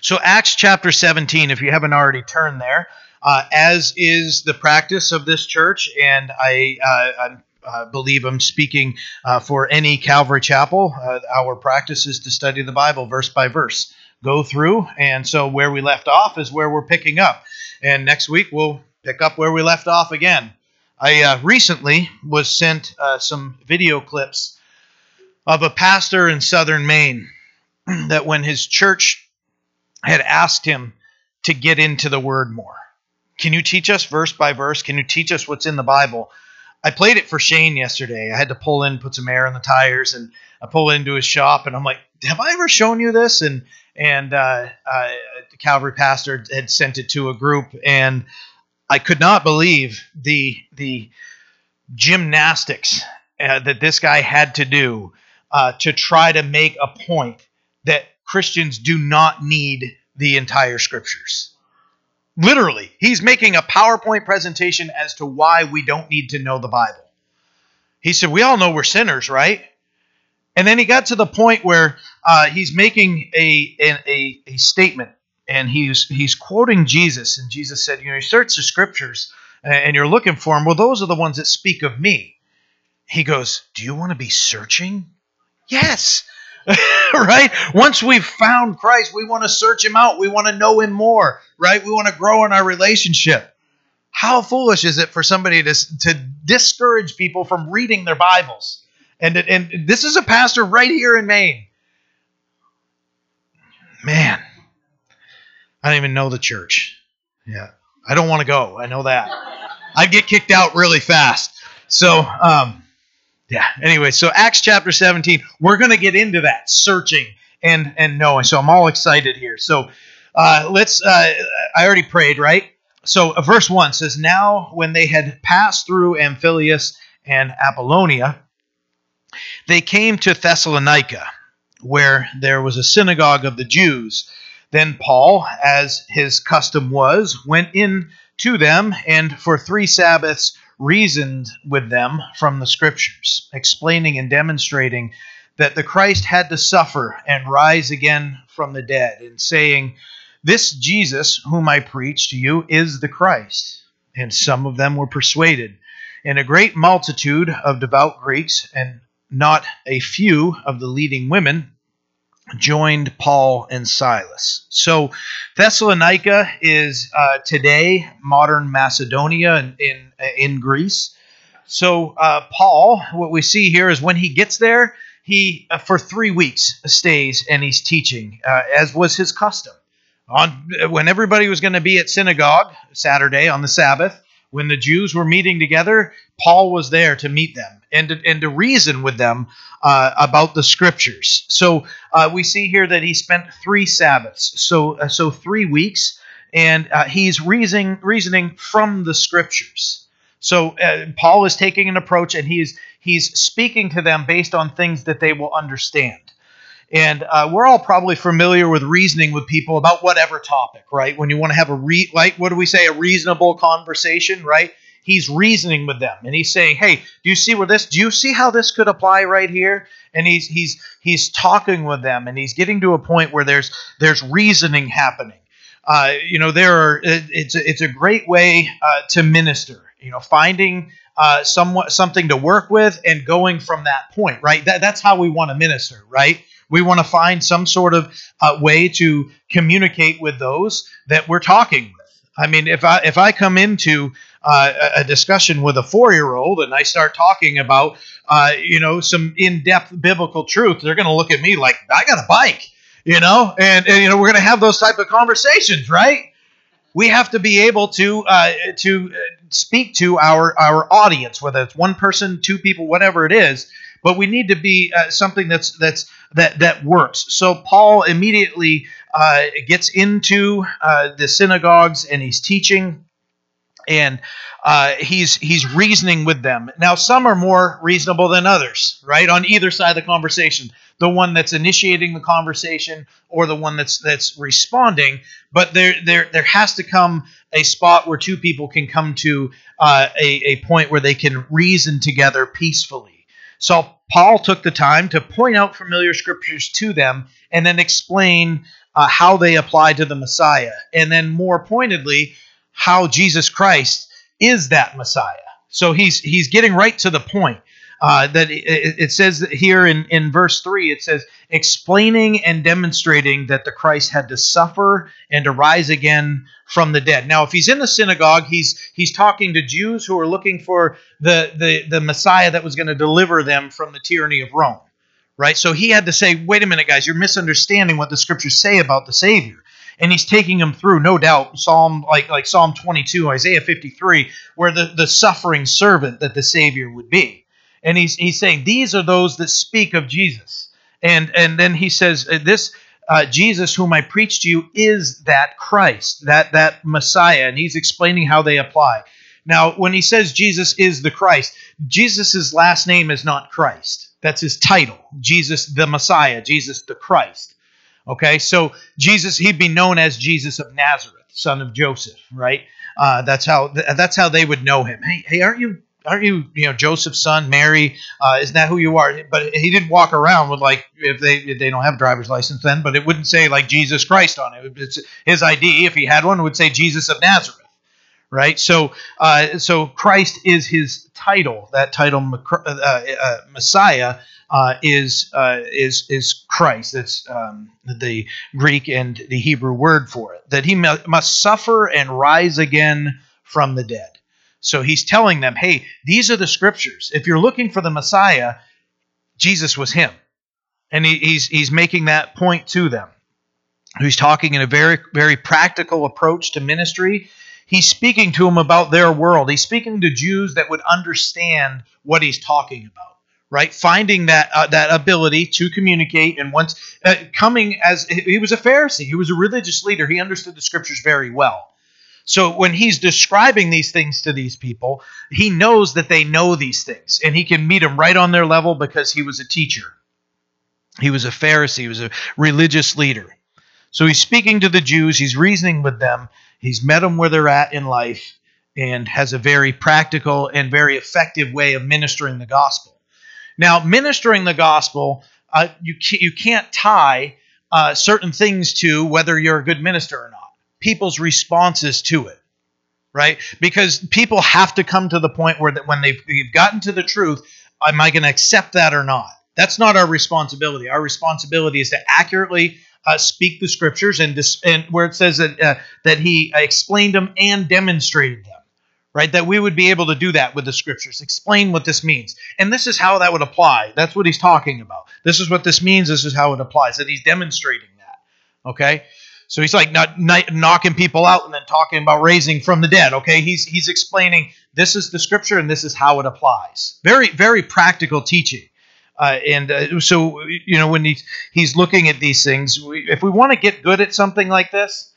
So, Acts chapter 17, if you haven't already turned there, uh, as is the practice of this church, and I, uh, I believe I'm speaking uh, for any Calvary Chapel, uh, our practice is to study the Bible verse by verse, go through, and so where we left off is where we're picking up. And next week we'll pick up where we left off again. I uh, recently was sent uh, some video clips of a pastor in southern Maine that when his church had asked him to get into the word more. Can you teach us verse by verse? Can you teach us what's in the Bible? I played it for Shane yesterday. I had to pull in, put some air in the tires, and I pull into his shop, and I'm like, "Have I ever shown you this?" And and uh, uh, the Calvary pastor had sent it to a group, and I could not believe the the gymnastics uh, that this guy had to do uh, to try to make a point Christians do not need the entire scriptures. Literally, he's making a PowerPoint presentation as to why we don't need to know the Bible. He said, We all know we're sinners, right? And then he got to the point where uh, he's making a, a, a, statement and he's, he's quoting Jesus. And Jesus said, You know, you search the scriptures and you're looking for them. Well, those are the ones that speak of me. He goes, Do you want to be searching? Yes. right? Once we've found Christ, we want to search him out. We want to know him more, right? We want to grow in our relationship. How foolish is it for somebody to, to discourage people from reading their Bibles? And, and this is a pastor right here in Maine. Man, I don't even know the church. Yeah, I don't want to go. I know that. I'd get kicked out really fast. So, um, yeah. Anyway, so Acts chapter 17, we're going to get into that searching and and knowing. So I'm all excited here. So uh, let's. Uh, I already prayed, right? So uh, verse one says, "Now when they had passed through Amphipolis and Apollonia, they came to Thessalonica, where there was a synagogue of the Jews." Then Paul, as his custom was, went in to them, and for three Sabbaths reasoned with them from the scriptures, explaining and demonstrating that the Christ had to suffer and rise again from the dead, and saying, This Jesus, whom I preach to you, is the Christ. And some of them were persuaded. And a great multitude of devout Greeks, and not a few of the leading women, joined Paul and Silas. So Thessalonica is uh, today modern Macedonia in, in, in Greece. So uh, Paul, what we see here is when he gets there, he uh, for three weeks stays and he's teaching, uh, as was his custom. On when everybody was going to be at synagogue Saturday on the Sabbath, when the Jews were meeting together, Paul was there to meet them and to, and to reason with them uh, about the scriptures. So uh, we see here that he spent three Sabbaths, so uh, so three weeks, and uh, he's reasoning reasoning from the scriptures. So uh, Paul is taking an approach, and he's he's speaking to them based on things that they will understand. And uh, we're all probably familiar with reasoning with people about whatever topic, right? When you want to have a re like what do we say, a reasonable conversation, right? He's reasoning with them, and he's saying, "Hey, do you see where this? Do you see how this could apply right here?" And he's he's he's talking with them, and he's getting to a point where there's there's reasoning happening. Uh, you know, there are it's a, it's a great way uh, to minister. You know, finding uh, something to work with and going from that point, right? That, that's how we want to minister, right? We want to find some sort of uh, way to communicate with those that we're talking with. I mean, if I if I come into uh, a discussion with a four year old and I start talking about uh, you know some in depth biblical truth, they're going to look at me like I got a bike, you know, and, and you know we're going to have those type of conversations, right? We have to be able to uh, to uh, speak to our our audience, whether it's one person, two people, whatever it is, but we need to be uh, something that's that's that that works. So Paul immediately uh, gets into uh, the synagogues and he's teaching, and uh, he's he's reasoning with them. Now some are more reasonable than others, right? On either side of the conversation, the one that's initiating the conversation or the one that's that's responding. But there there there has to come a spot where two people can come to uh, a, a point where they can reason together peacefully. So Paul took the time to point out familiar scriptures to them and then explain uh, how they apply to the Messiah, and then more pointedly, how Jesus Christ is that Messiah. So he's he's getting right to the point. Uh, that it, says here in, in verse 3 it says explaining and demonstrating that the christ had to suffer and to rise again from the dead. Now if he's in the synagogue he's he's talking to jews who are looking for the the, the messiah that was going to deliver them from the tyranny of rome right? So he had to say wait a minute guys you're misunderstanding what the scriptures say about the savior. And he's taking them through no doubt psalm like like psalm 22 isaiah 53 where the the suffering servant that the savior would be and he's he's saying these are those that speak of Jesus. And and then he says uh, this uh, Jesus, whom I preach to you, is that Christ, that that Messiah, and he's explaining how they apply. Now, when he says Jesus is the Christ, Jesus' last name is not Christ. That's his title, Jesus the Messiah, Jesus the Christ. Okay, so Jesus, he'd be known as Jesus of Nazareth, son of Joseph, right? Uh, that's how that's how they would know him. Hey, hey, aren't you aren't you you know Joseph's son Mary uh, isn't that who you are but he didn't walk around with like if they if they don't have driver's license then but it wouldn't say like Jesus Christ on it it's his ID if he had one would say Jesus of Nazareth right so uh, so Christ is his title that title uh, uh, Messiah uh, is uh, is is Christ. That's um, the Greek and the Hebrew word for it. That he must suffer and rise again from the dead. So he's telling them, hey, these are the scriptures. If you're looking for the Messiah, Jesus was him. And he, he's, he's making that point to them. He's talking in a very, very practical approach to ministry. He's speaking to them about their world. He's speaking to Jews that would understand what he's talking about right finding that uh, that ability to communicate and once uh, coming as he was a pharisee he was a religious leader he understood the scriptures very well so when he's describing these things to these people, he knows that they know these things and he can meet them right on their level because he was a teacher. He was a Pharisee, he was a religious leader. So he's speaking to the Jews, he's reasoning with them, he's met them where they're at in life, and has a very practical and very effective way of ministering the gospel. Now, ministering the gospel, uh, you, you can't tie uh, certain things to whether you're a good minister or not people's responses to it right? Because people have to come to the point where that when they've, they've gotten to the truth am i going to accept that or not? That's not our responsibility. Our responsibility is to accurately uh, speak the scriptures and, dis- and where it says that uh, that he explained them and demonstrated them right? That we would be able to do that with the scriptures. Explain what this means. And this is how that would apply. That's what he's talking about. This is what this means. This is how it applies. That he's demonstrating that okay so he's like not, not, knocking people out and then talking about raising from the dead. Okay, he's he's explaining this is the scripture and this is how it applies. Very very practical teaching. Uh, and uh, so you know when he's he's looking at these things, we, if we want to get good at something like this,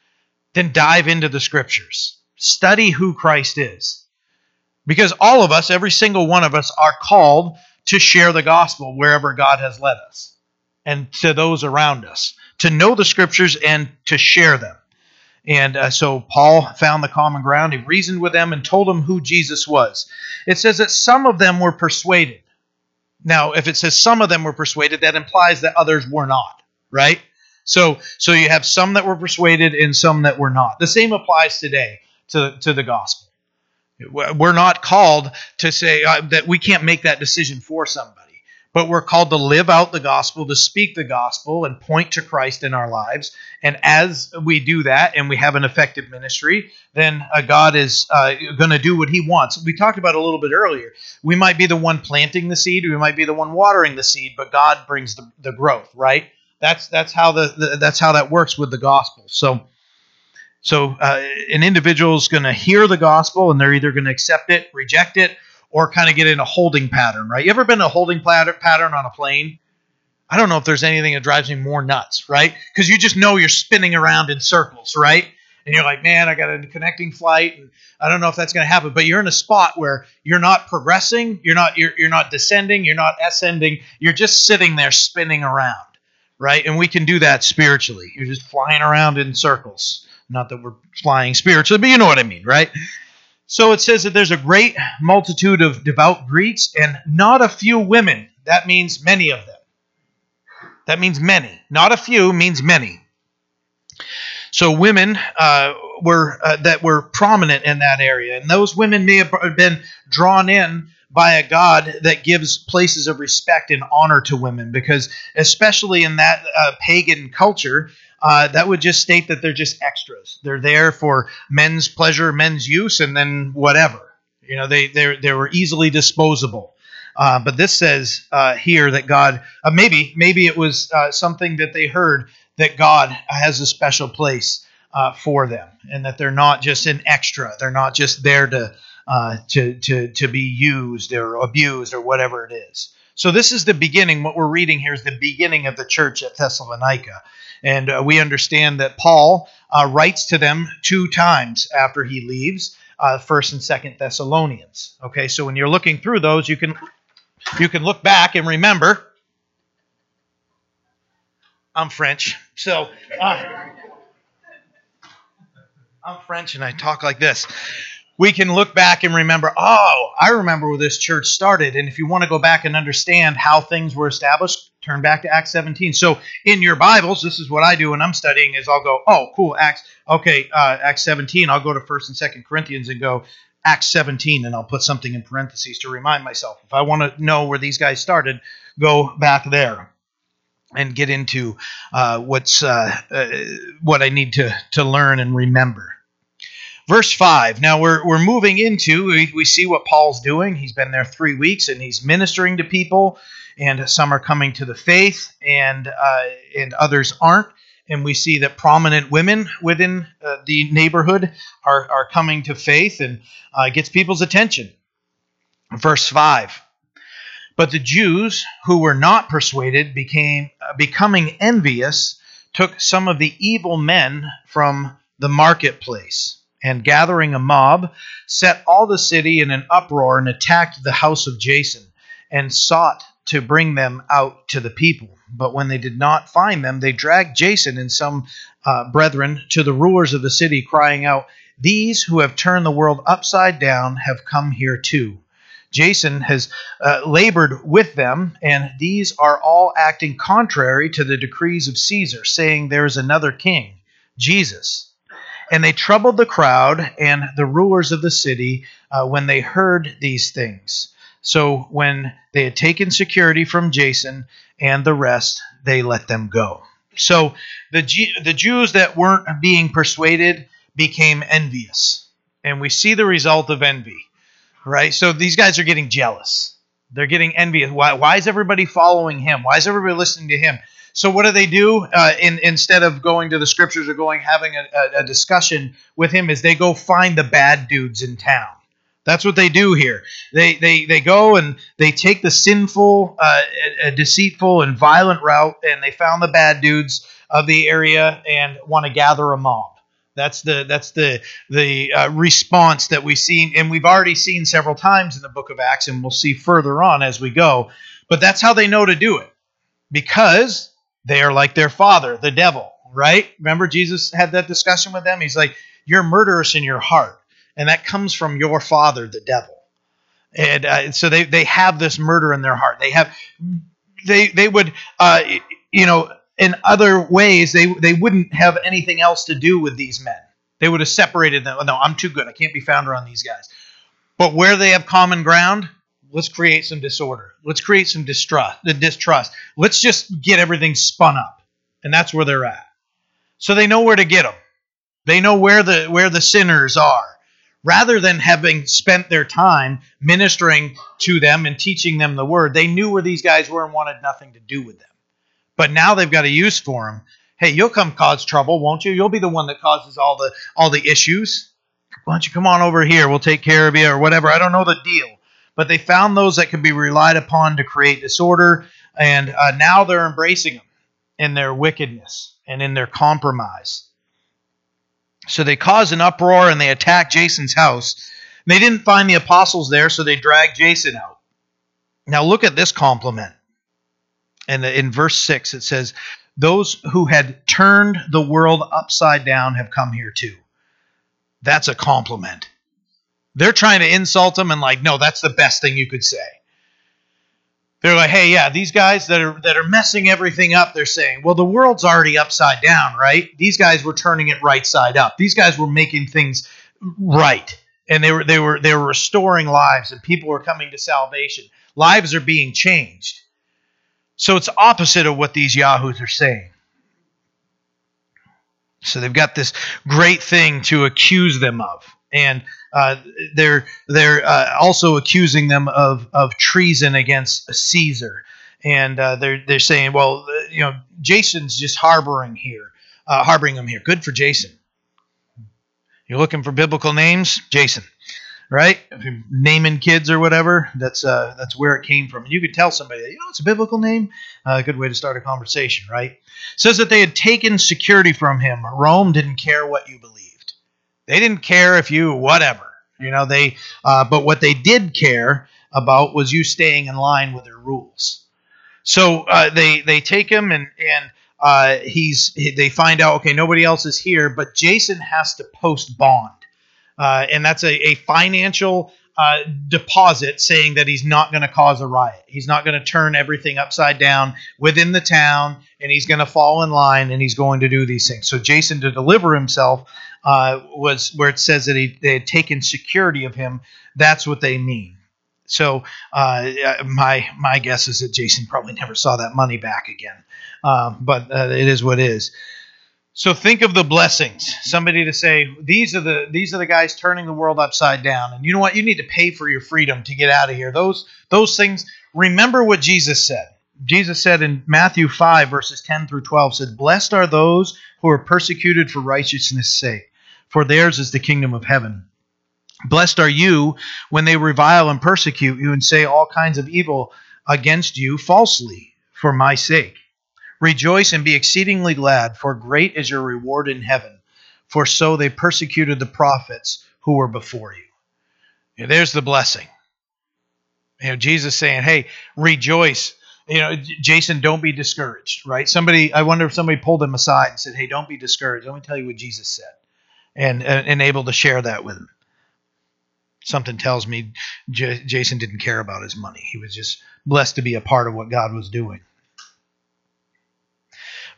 then dive into the scriptures. Study who Christ is, because all of us, every single one of us, are called to share the gospel wherever God has led us and to those around us to know the scriptures and to share them. And uh, so Paul found the common ground. He reasoned with them and told them who Jesus was. It says that some of them were persuaded. Now, if it says some of them were persuaded, that implies that others were not, right? So, so you have some that were persuaded and some that were not. The same applies today to, to the gospel. We're not called to say uh, that we can't make that decision for somebody but we're called to live out the gospel, to speak the gospel, and point to Christ in our lives. And as we do that and we have an effective ministry, then uh, God is uh, going to do what He wants. We talked about a little bit earlier. We might be the one planting the seed, we might be the one watering the seed, but God brings the, the growth, right? That's that's how the, the that's how that works with the gospel. So. So, uh, an individual is going to hear the gospel and they're either going to accept it, reject it, or kind of get in a holding pattern, right? You ever been in a holding pattern on a plane? I don't know if there's anything that drives me more nuts, right? Because you just know you're spinning around in circles, right? And you're like, man, I got a connecting flight, and I don't know if that's going to happen. But you're in a spot where you're not progressing, you're not you're, you're not descending, you're not ascending, you're just sitting there spinning around, right? And we can do that spiritually. You're just flying around in circles. Not that we're flying spiritually, but you know what I mean, right? So it says that there's a great multitude of devout Greeks and not a few women. That means many of them. That means many. Not a few means many. So women uh, were uh, that were prominent in that area, and those women may have been drawn in by a God that gives places of respect and honor to women, because especially in that uh, pagan culture, uh, that would just state that they're just extras. They're there for men's pleasure, men's use, and then whatever. You know, they they they were easily disposable. Uh, but this says uh, here that God, uh, maybe maybe it was uh, something that they heard that God has a special place uh, for them, and that they're not just an extra. They're not just there to to to to be used or abused or whatever it is. So this is the beginning. What we're reading here is the beginning of the church at Thessalonica, and uh, we understand that Paul uh, writes to them two times after he leaves, uh, First and Second Thessalonians. Okay, so when you're looking through those, you can you can look back and remember. I'm French, so uh, I'm French and I talk like this we can look back and remember, oh, I remember where this church started. And if you want to go back and understand how things were established, turn back to Acts 17. So in your Bibles, this is what I do when I'm studying is I'll go, oh, cool, Acts, okay, uh, Acts 17. I'll go to 1st and 2nd Corinthians and go, Acts 17, and I'll put something in parentheses to remind myself. If I want to know where these guys started, go back there and get into uh, what's uh, uh what I need to to learn and remember. Verse 5. Now we're, we're moving into, we, we see what Paul's doing. He's been there three weeks and he's ministering to people, and some are coming to the faith, and, uh, and others aren't. And we see that prominent women within uh, the neighborhood are, are coming to faith and uh, gets people's attention. Verse 5. But the Jews who were not persuaded became uh, becoming envious took some of the evil men from the marketplace and gathering a mob, set all the city in an uproar and attacked the house of Jason, and sought to bring them out to the people. But when they did not find them, they dragged Jason and some uh, brethren to the rulers of the city, crying out, These who have turned the world upside down have come here too. Jason has uh, labored with them, and these are all acting contrary to the decrees of Caesar, saying there is another king, Jesus. And they troubled the crowd and the rulers of the city uh, when they heard these things. So when they had taken security from Jason and the rest, they let them go. So the G- the Jews that weren't being persuaded became envious, and we see the result of envy, right? So these guys are getting jealous. They're getting envious. Why, why is everybody following him? Why is everybody listening to him? So what do they do uh, in, instead of going to the scriptures or going having a, a, discussion with him? Is they go find the bad dudes in town. That's what they do here. They they they go and they take the sinful, uh, deceitful, and violent route, and they found the bad dudes of the area and want to gather a mob. That's the that's the the uh, response that we see, and we've already seen several times in the Book of Acts, and we'll see further on as we go. But that's how they know to do it, because they are like their father, the devil, right? Remember, Jesus had that discussion with them? He's like, You're murderous in your heart. And that comes from your father, the devil. And uh, so they, they have this murder in their heart. They have, they, they would, uh, you know, in other ways, they, they wouldn't have anything else to do with these men. They would have separated them. No, I'm too good. I can't be found around these guys. But where they have common ground, let's create some disorder. Let's create some distrust, the distrust. Let's just get everything spun up. And that's where they're at. So they know where to get them. They know where the where the sinners are. Rather than having spent their time ministering to them and teaching them the word, they knew where these guys were and wanted nothing to do with them. But now they've got a use for them. Hey, you'll come cause trouble, won't you? You'll be the one that causes all the all the issues. Why don't you come on over here? We'll take care of you or whatever. I don't know the deal but they found those that could be relied upon to create disorder, and uh, now they're embracing them in their wickedness and in their compromise. So they cause an uproar and they attack Jason's house. They didn't find the apostles there, so they dragged Jason out. Now look at this compliment. And in verse 6, it says, Those who had turned the world upside down have come here too. That's a compliment. They're trying to insult him and like, no, that's the best thing you could say. They're like, hey, yeah, these guys that are that are messing everything up, they're saying, well, the world's already upside down, right? These guys were turning it right side up. These guys were making things right. And they were they were they were restoring lives and people were coming to salvation. Lives are being changed. So it's opposite of what these yahoos are saying. So they've got this great thing to accuse them of. And uh, they're they're uh, also accusing them of, of treason against Caesar, and uh, they're they're saying, well, uh, you know, Jason's just harboring here, uh, harboring them here. Good for Jason. You're looking for biblical names, Jason, right? naming kids or whatever, that's uh, that's where it came from. And you could tell somebody, you know, it's a biblical name. a good way to start a conversation, right? Says that they had taken security from him. Rome didn't care what you believe. They didn't care if you whatever, you know. They, uh, but what they did care about was you staying in line with their rules. So uh, they they take him and and uh, he's they find out okay nobody else is here, but Jason has to post bond, uh, and that's a, a financial uh, deposit saying that he's not going to cause a riot. He's not going to turn everything upside down within the town, and he's going to fall in line, and he's going to do these things. So Jason, to deliver himself, uh, was where it says that he, they had taken security of him. That's what they mean. So uh, my my guess is that Jason probably never saw that money back again. Um, but uh, it is what it is. So think of the blessings. Somebody to say these are the these are the guys turning the world upside down, and you know what? You need to pay for your freedom to get out of here. Those those things. Remember what Jesus said. Jesus said in Matthew 5 verses 10 through 12 said, "Blessed are those who are persecuted for righteousness' sake, for theirs is the kingdom of heaven. Blessed are you when they revile and persecute you and say all kinds of evil against you falsely for my sake. Rejoice and be exceedingly glad, for great is your reward in heaven. For so they persecuted the prophets who were before you. Yeah, there's the blessing. You know, Jesus saying, "Hey, rejoice." You know, Jason, don't be discouraged. Right? Somebody, I wonder if somebody pulled him aside and said, "Hey, don't be discouraged." Let me tell you what Jesus said and, and able to share that with him. Something tells me J- Jason didn't care about his money. He was just blessed to be a part of what God was doing.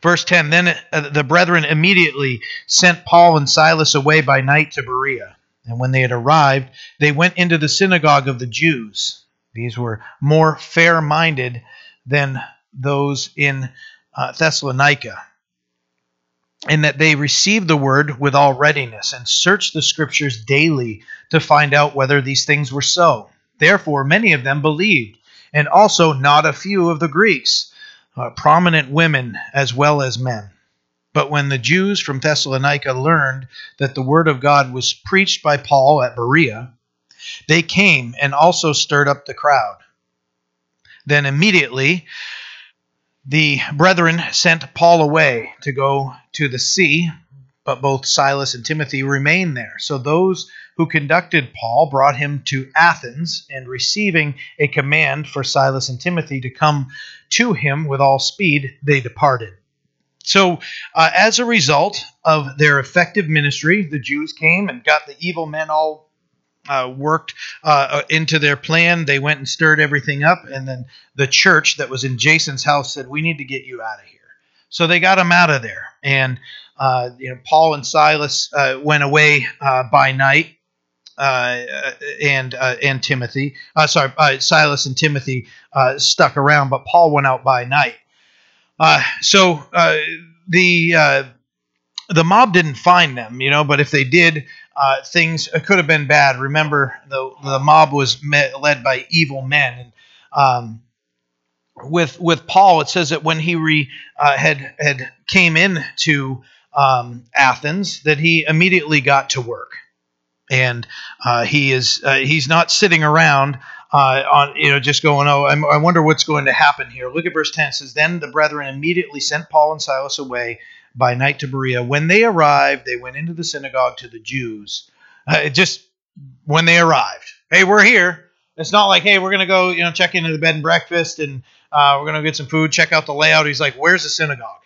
Verse 10 Then uh, the brethren immediately sent Paul and Silas away by night to Berea. And when they had arrived, they went into the synagogue of the Jews. These were more fair minded than those in uh, Thessalonica and that they received the word with all readiness and searched the scriptures daily to find out whether these things were so. Therefore, many of them believed, and also not a few of the Greeks, uh, prominent women as well as men. But when the Jews from Thessalonica learned that the word of God was preached by Paul at Berea, they came and also stirred up the crowd. Then immediately the brethren sent Paul away to go to the sea, but both Silas and Timothy remained there. So those who conducted Paul brought him to Athens, and receiving a command for Silas and Timothy to come to him with all speed, they departed. So, uh, as a result of their effective ministry, the Jews came and got the evil men all uh, worked uh, uh, into their plan. They went and stirred everything up, and then the church that was in Jason's house said, "We need to get you out of here." So they got him out of there, and uh, you know Paul and Silas uh, went away uh, by night, and and Timothy, sorry, Silas and Timothy stuck around, but Paul went out by night. so the the mob didn't find them, you know, but if they did, uh, things could have been bad. Remember, the the mob was met, led by evil men, and um, with with Paul, it says that when he re, uh, had had came into um, Athens, that he immediately got to work, and uh, he is uh, he's not sitting around. Uh, on you know just going oh I'm, i wonder what's going to happen here look at verse 10 it says then the brethren immediately sent paul and silas away by night to Berea. When they arrived, they went into the synagogue to the Jews. Uh, just when they arrived, hey, we're here. It's not like, hey, we're gonna go, you know, check into the bed and breakfast, and uh, we're gonna get some food, check out the layout. He's like, where's the synagogue?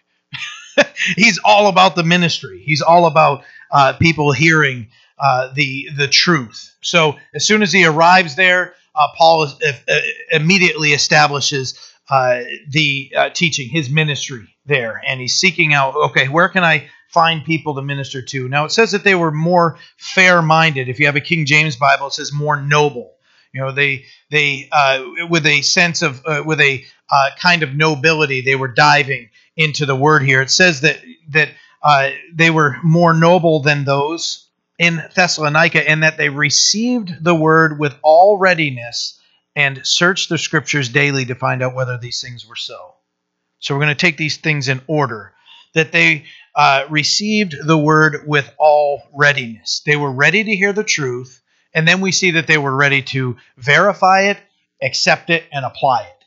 He's all about the ministry. He's all about uh, people hearing uh, the the truth. So as soon as he arrives there, uh, Paul is, uh, immediately establishes uh, the uh, teaching, his ministry there, and he's seeking out. Okay, where can I find people to minister to? Now it says that they were more fair-minded. If you have a King James Bible, it says more noble. You know, they they uh, with a sense of uh, with a uh, kind of nobility, they were diving into the word here. It says that that uh, they were more noble than those in Thessalonica, and that they received the word with all readiness and search the scriptures daily to find out whether these things were so. So we're going to take these things in order. That they uh, received the word with all readiness. They were ready to hear the truth, and then we see that they were ready to verify it, accept it, and apply it.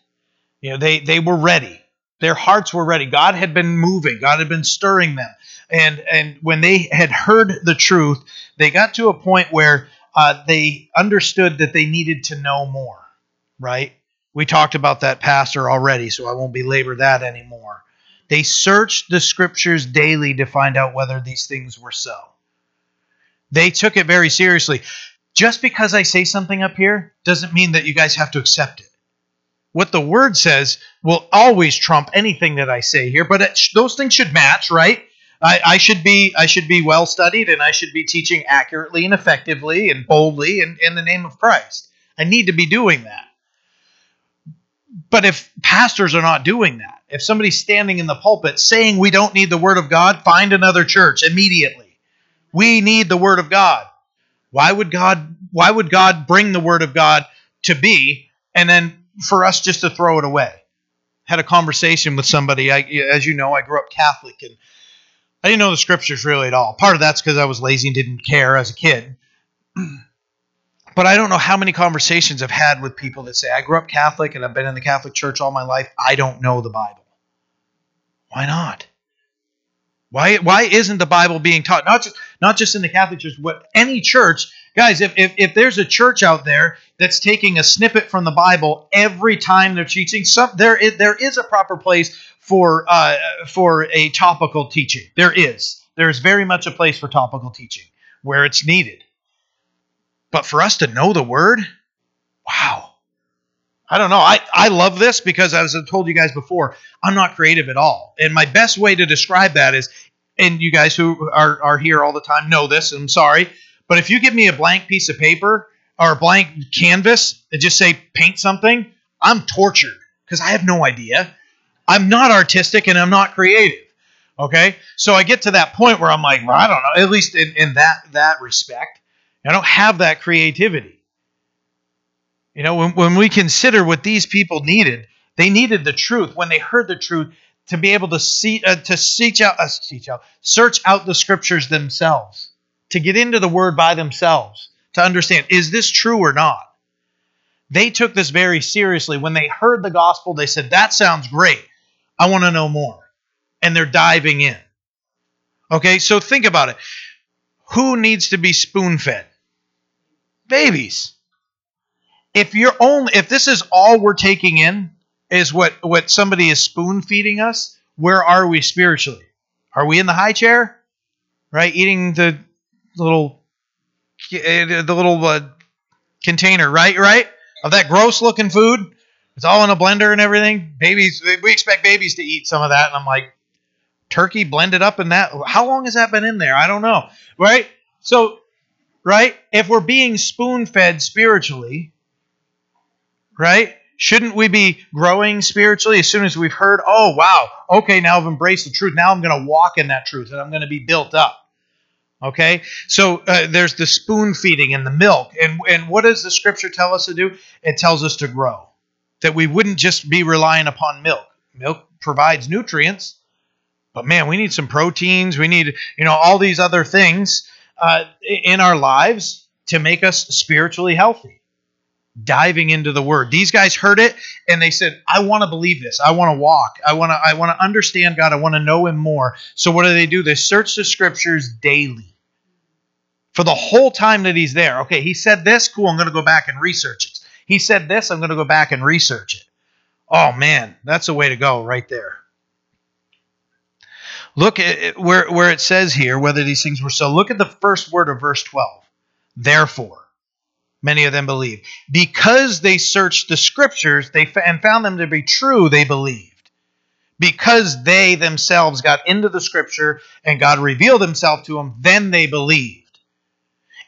You know, they they were ready. Their hearts were ready. God had been moving. God had been stirring them. And and when they had heard the truth, they got to a point where uh, they understood that they needed to know more. Right? We talked about that pastor already, so I won't belabor that anymore. They searched the scriptures daily to find out whether these things were so. They took it very seriously. Just because I say something up here doesn't mean that you guys have to accept it. What the word says will always trump anything that I say here, but it, those things should match, right? I, I, should be I should be well studied and I should be teaching accurately and effectively and boldly in, in the name of Christ. I need to be doing that. But if pastors are not doing that, if somebody's standing in the pulpit saying we don't need the word of God, find another church immediately. We need the word of God. Why would God why would God bring the word of God to be and then for us just to throw it away? Had a conversation with somebody. I, as you know, I grew up Catholic and I didn't know the scriptures really at all. Part of that's because I was lazy and didn't care as a kid. but I don't know how many conversations I've had with people that say, I grew up Catholic and I've been in the Catholic Church all my life. I don't know the Bible. Why not? Why, why isn't the Bible being taught? Not just, not just in the Catholic Church, but any church. Guys, if, if, if there's a church out there that's taking a snippet from the Bible every time they're teaching, some, there, is, there is a proper place for, uh, for a topical teaching. There is. There is very much a place for topical teaching where it's needed. But for us to know the word, wow. I don't know. I, I love this because, as I told you guys before, I'm not creative at all. And my best way to describe that is, and you guys who are, are here all the time know this, I'm sorry, but if you give me a blank piece of paper or a blank canvas and just say paint something, I'm tortured because I have no idea. I'm not artistic and I'm not creative. Okay? So I get to that point where I'm like, well, I don't know, at least in, in that that respect. I don't have that creativity. You know, when, when we consider what these people needed, they needed the truth. When they heard the truth, to be able to see, uh, to seek out, uh, seek out, search out the scriptures themselves, to get into the word by themselves, to understand is this true or not. They took this very seriously. When they heard the gospel, they said, "That sounds great. I want to know more," and they're diving in. Okay, so think about it. Who needs to be spoon fed? Babies. If you're only if this is all we're taking in is what what somebody is spoon feeding us, where are we spiritually? Are we in the high chair? Right, eating the little the little uh, container, right? Right? Of that gross looking food. It's all in a blender and everything. Babies, we expect babies to eat some of that, and I'm like, turkey blended up in that. How long has that been in there? I don't know. Right? So right? If we're being spoon fed spiritually, right? Shouldn't we be growing spiritually as soon as we've heard, oh, wow, okay, now I've embraced the truth. Now I'm going to walk in that truth and I'm going to be built up. Okay? So uh, there's the spoon feeding and the milk. And, and what does the scripture tell us to do? It tells us to grow, that we wouldn't just be relying upon milk. Milk provides nutrients, but man, we need some proteins. We need, you know, all these other things uh, in our lives to make us spiritually healthy. Diving into the Word. These guys heard it and they said, "I want to believe this. I want to walk. I want to. I want to understand God. I want to know Him more." So what do they do? They search the Scriptures daily for the whole time that He's there. Okay, He said this. Cool. I'm going to go back and research it. He said this. I'm going to go back and research it. Oh man, that's a way to go right there. Look at where, where it says here whether these things were so. Look at the first word of verse 12. Therefore. Many of them believed. Because they searched the scriptures they and found them to be true, they believed. Because they themselves got into the scripture and God revealed himself to them, then they believed.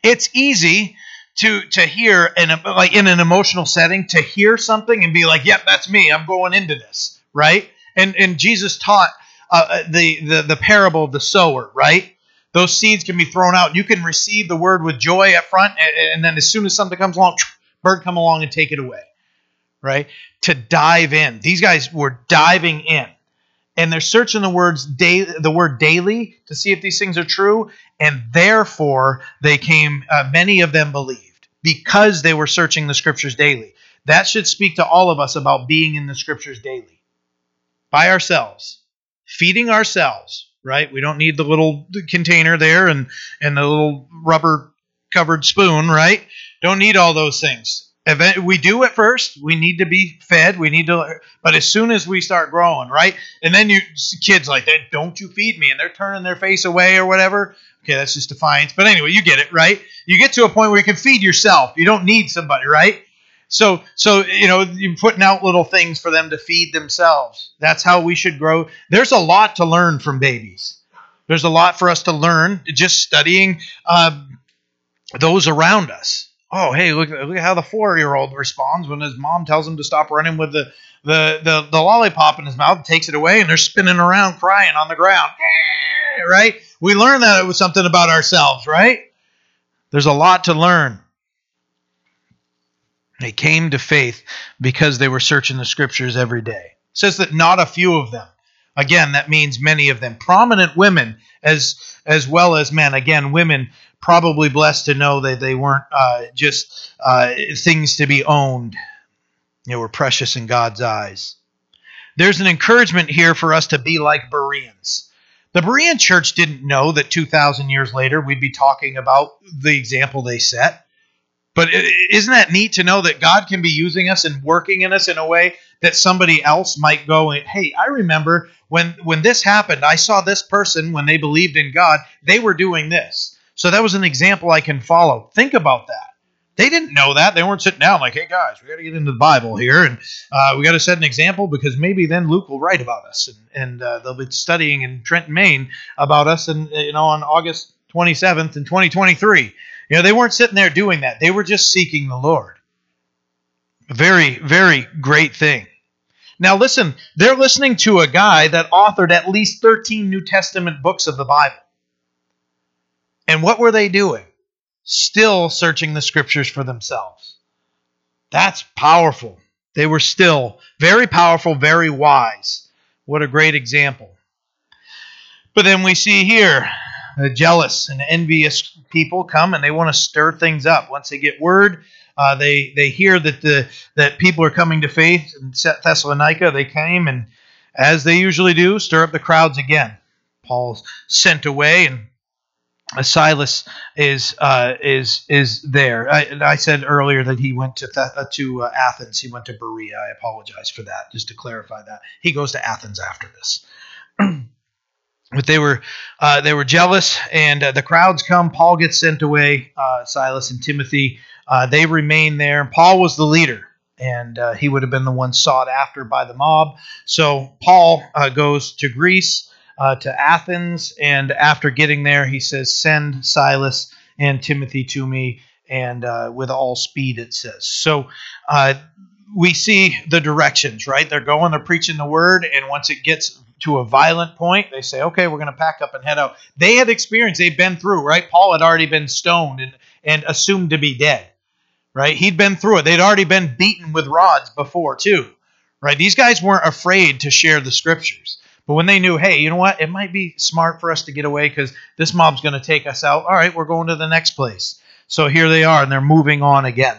It's easy to to hear in a, like in an emotional setting to hear something and be like, "Yep, that's me. I'm going into this." Right? And and Jesus taught uh, the, the the parable of the sower, right? those seeds can be thrown out. You can receive the word with joy up front, and then as soon as something comes along, bird come along and take it away. Right? To dive in. These guys were diving in. And they're searching the words daily, the word daily to see if these things are true, and therefore they came. Uh, many of them believed because they were searching the scriptures daily. That should speak to all of us about being in the scriptures daily, by ourselves, feeding ourselves, right? We don't need the little container there and and the little rubber covered spoon, right? Don't need all those things. We do at first. We need to be fed. We need to, but as soon as we start growing, right? And then you kids like that, don't you feed me? And they're turning their face away or whatever. Okay, that's just defiance. But anyway, you get it, right? You get to a point where you can feed yourself. You don't need somebody, right? So, so you know, you're putting out little things for them to feed themselves. That's how we should grow. There's a lot to learn from babies. There's a lot for us to learn just studying uh, those around us. Oh, hey, look, look at how the four-year-old responds when his mom tells him to stop running with the, the, the, the lollipop in his mouth, takes it away, and they're spinning around crying on the ground. Right? We learn that it was something about ourselves, right? There's a lot to learn. They came to faith because they were searching the scriptures every day. It says that not a few of them. Again, that means many of them. Prominent women as as well as men. Again, women probably blessed to know that they weren't uh, just uh, things to be owned. They were precious in God's eyes. There's an encouragement here for us to be like Bereans. The Berean church didn't know that 2,000 years later we'd be talking about the example they set. But isn't that neat to know that God can be using us and working in us in a way that somebody else might go hey, I remember when when this happened, I saw this person when they believed in God, they were doing this. So that was an example I can follow. Think about that. They didn't know that. They weren't sitting down like, hey guys, we got to get into the Bible here, and uh, we got to set an example because maybe then Luke will write about us, and, and uh, they'll be studying in Trenton, Maine, about us, and you know on August 27th in 2023. You know, they weren't sitting there doing that. They were just seeking the Lord. A very, very great thing. Now, listen, they're listening to a guy that authored at least 13 New Testament books of the Bible. And what were they doing? Still searching the scriptures for themselves. That's powerful. They were still very powerful, very wise. What a great example. But then we see here uh, jealous and envious people come and they want to stir things up. Once they get word, uh, they they hear that the that people are coming to faith in Thessalonica. They came and, as they usually do, stir up the crowds again. Paul's sent away and Silas is uh, is is there. I, I, said earlier that he went to uh, to uh, Athens. He went to Berea. I apologize for that. Just to clarify that he goes to Athens after this. but they were uh, they were jealous, and uh, the crowds come. Paul gets sent away. Uh, Silas and Timothy uh, they remain there. Paul was the leader, and uh, he would have been the one sought after by the mob. So Paul uh, goes to Greece, to Athens, and after getting there, he says, "Send Silas and Timothy to me." And with all speed, it says. So we see the directions, right? They're going, they're preaching the word, and once it gets to a violent point, they say, okay, we're going to pack up and head out. They had experience, they'd been through, right? Paul had already been stoned and, and assumed to be dead, right? He'd been through it. They'd already been beaten with rods before, too, right? These guys weren't afraid to share the scriptures. But when they knew, hey, you know what? It might be smart for us to get away because this mob's going to take us out. All right, we're going to the next place. So here they are, and they're moving on again.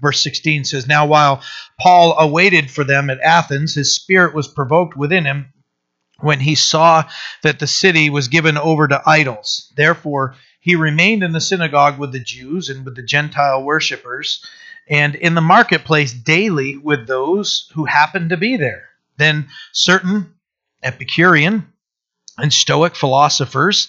Verse 16 says, Now while Paul awaited for them at Athens, his spirit was provoked within him when he saw that the city was given over to idols. Therefore, he remained in the synagogue with the Jews and with the Gentile worshippers, and in the marketplace daily with those who happened to be there. Then certain Epicurean and Stoic philosophers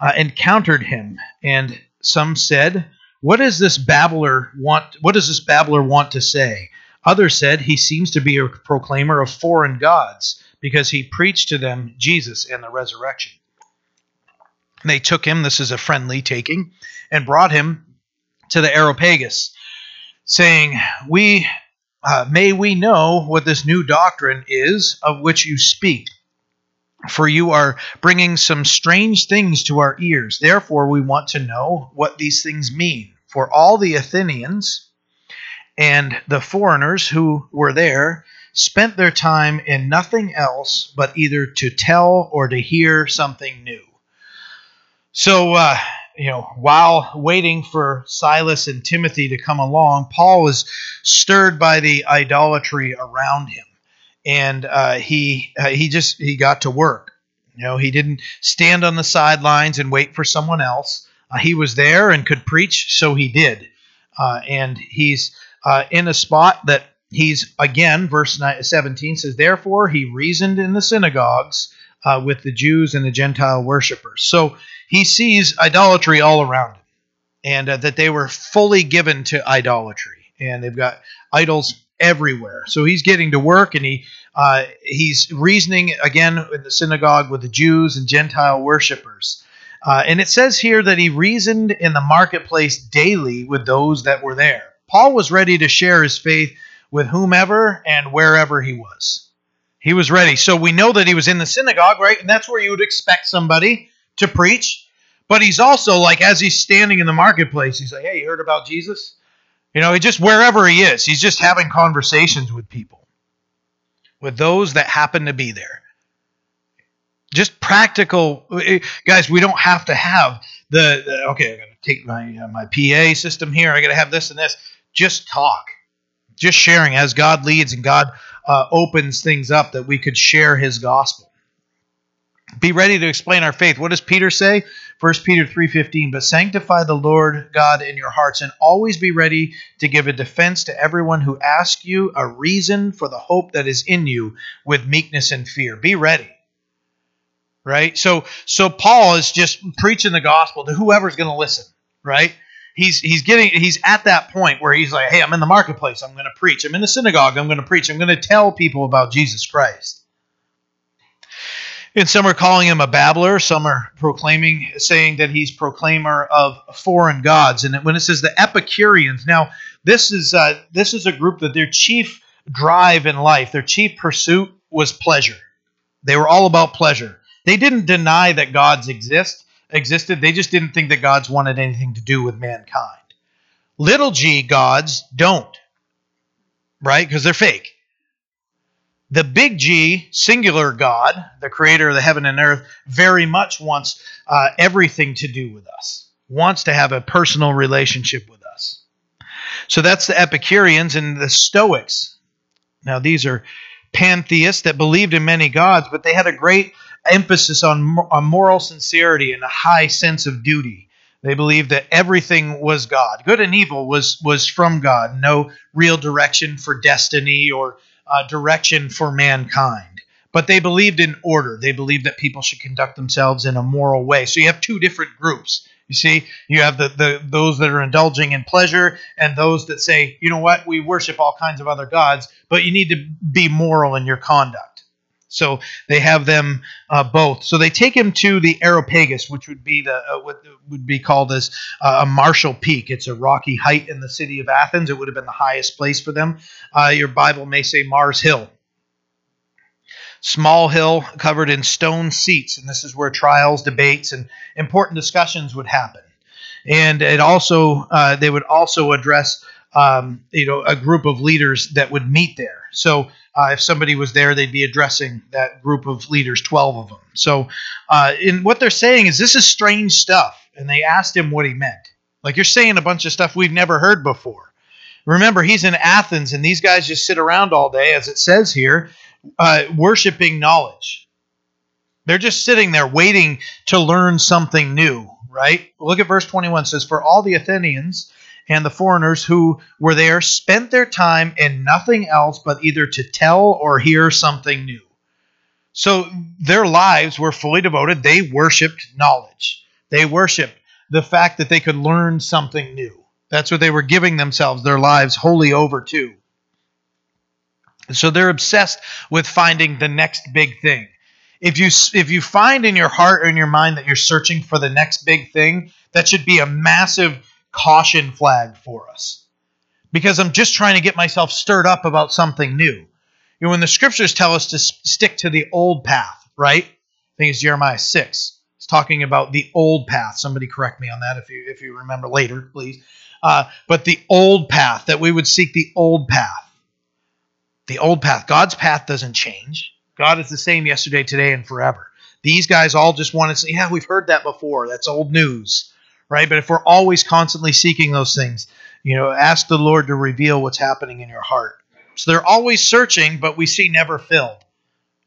uh, encountered him, and some said, What does this babbler want? What does this babbler want to say? Others said he seems to be a proclaimer of foreign gods because he preached to them Jesus and the resurrection. They took him, this is a friendly taking, and brought him to the Areopagus, saying, "We uh, may we know what this new doctrine is of which you speak." For you are bringing some strange things to our ears. Therefore, we want to know what these things mean. For all the Athenians and the foreigners who were there spent their time in nothing else but either to tell or to hear something new. So, uh, you know, while waiting for Silas and Timothy to come along, Paul was stirred by the idolatry around him and uh, he uh, he just he got to work. You know, he didn't stand on the sidelines and wait for someone else. Uh, he was there and could preach, so he did. Uh, and he's uh, in a spot that he's again, verse 17 says, "Therefore he reasoned in the synagogues uh, with the Jews and the Gentile worshippers." So he sees idolatry all around him, and that they were fully given to idolatry, and they've got idols everywhere. So he's getting to work and he uh, he's reasoning again in the synagogue with the Jews and Gentile worshippers. Uh, and it says here that he reasoned in the marketplace daily with those that were there. Paul was ready to share his faith with whomever and wherever he was. He was ready. So we know that he was in the synagogue, right? And that's where you would expect somebody to preach. But he's also like, as he's standing in the marketplace, he's like, hey, you heard about Jesus? You know, he just wherever he is, he's just having conversations with people, with those that happen to be there. Just practical, eh, guys. We don't have to have the, okay. I got to take my uh, my PA system here. I got to have this and this. Just talk, just sharing as God leads and God uh, opens things up that we could share His gospel. Be ready to explain our faith. What does Peter say? 1 Peter 3:15, but sanctify the Lord God in your hearts and always be ready to give a defense to everyone who asks you a reason for the hope that is in you with meekness and fear. Be ready. Right? So so Paul is just preaching the gospel to whoever's going to listen, right? He's he's getting he's at that point where he's like, "Hey, I'm in the marketplace. I'm going to preach. I'm in the synagogue. I'm going to preach. I'm going to tell people about Jesus Christ." And some are calling him a babbler. Some are proclaiming, saying that he's proclaimer of foreign gods. And when it says the Epicureans, now this is uh, this is a group that their chief drive in life, their chief pursuit was pleasure. They were all about pleasure. They didn't deny that gods exist existed. They just didn't think that gods wanted anything to do with mankind. Little g gods don't, right? Because they're fake. The big G, singular God, the creator of the heaven and earth, very much wants uh, everything to do with us, wants to have a personal relationship with us. So that's the Epicureans and the Stoics. Now, these are pantheists that believed in many gods, but they had a great emphasis on, on moral sincerity and a high sense of duty. They believed that everything was God. Good and evil was, was from God. No real direction for destiny or uh, direction for mankind. But they believed in order. They believed that people should conduct themselves in a moral way. So you have two different groups. You see, you have the, the those that are indulging in pleasure and those that say, you know what, we worship all kinds of other gods, but you need to be moral in your conduct. So they have them uh, both. So they take him to the Areopagus, which would be the uh, what would be called as uh, a martial peak. It's a rocky height in the city of Athens. It would have been the highest place for them. Uh, your Bible may say Mars Hill. Small hill covered in stone seats, and this is where trials, debates, and important discussions would happen. And it also uh, they would also address um, you know a group of leaders that would meet there. So uh, if somebody was there, they'd be addressing that group of leaders, 12 of them. So, uh, in what they're saying is this is strange stuff. And they asked him what he meant. Like, you're saying a bunch of stuff we've never heard before. Remember, he's in Athens, and these guys just sit around all day, as it says here, uh, worshiping knowledge. They're just sitting there waiting to learn something new, right? Look at verse 21 it says, For all the Athenians and the foreigners who were there spent their time in nothing else but either to tell or hear something new. So their lives were fully devoted. They worshiped knowledge, they worshiped the fact that they could learn something new. That's what they were giving themselves, their lives wholly over to. So they're obsessed with finding the next big thing. If you if you find in your heart or in your mind that you're searching for the next big thing, that should be a massive caution flag for us. Because I'm just trying to get myself stirred up about something new. You know, when the scriptures tell us to stick to the old path, right? I think it's Jeremiah 6. It's talking about the old path. Somebody correct me on that if you if you remember later, please. Uh, but the old path, that we would seek the old path. The old path. God's path doesn't change. God is the same yesterday, today, and forever. These guys all just want to say, yeah, we've heard that before. That's old news, right? But if we're always constantly seeking those things, you know, ask the Lord to reveal what's happening in your heart. So they're always searching, but we see never filled.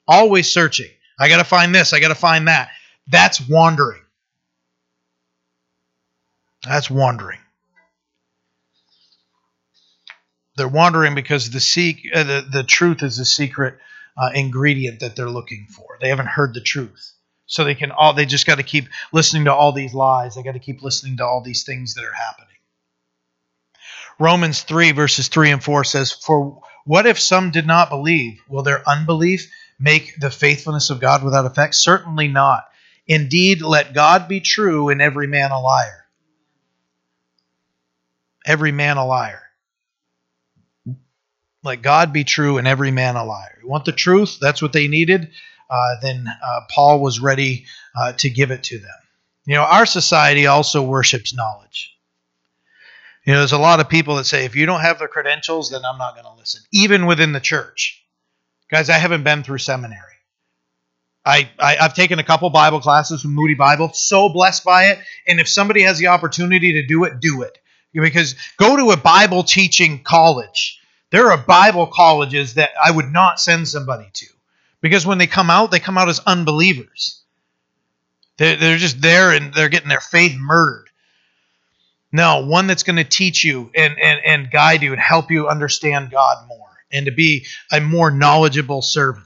Always searching. I got to find this. I got to find that. That's wandering. That's wandering. They're wandering because the seek uh, the, the truth is the secret uh, ingredient that they're looking for. They haven't heard the truth. So they can all they just got to keep listening to all these lies. They got to keep listening to all these things that are happening. Romans 3 verses 3 and 4 says, "For what if some did not believe? Will their unbelief make the faithfulness of God without effect? Certainly not. Indeed, let God be true and every man a liar." Every man a liar. Let God be true and every man a liar. You want the truth? That's what they needed. Uh, then uh, Paul was ready uh, to give it to them. You know, our society also worships knowledge. You know, there's a lot of people that say, if you don't have the credentials, then I'm not going to listen, even within the church. Guys, I haven't been through seminary. I, I, have taken a couple Bible classes from Moody Bible, so blessed by it. And if somebody has the opportunity to do it, do it. Because go to a Bible teaching college there are Bible colleges that I would not send somebody to because when they come out, they come out as unbelievers. They're, they're just there and they're getting their faith murdered. No, one that's going to teach you and, and, and guide you and help you understand God more and to be a more knowledgeable servant.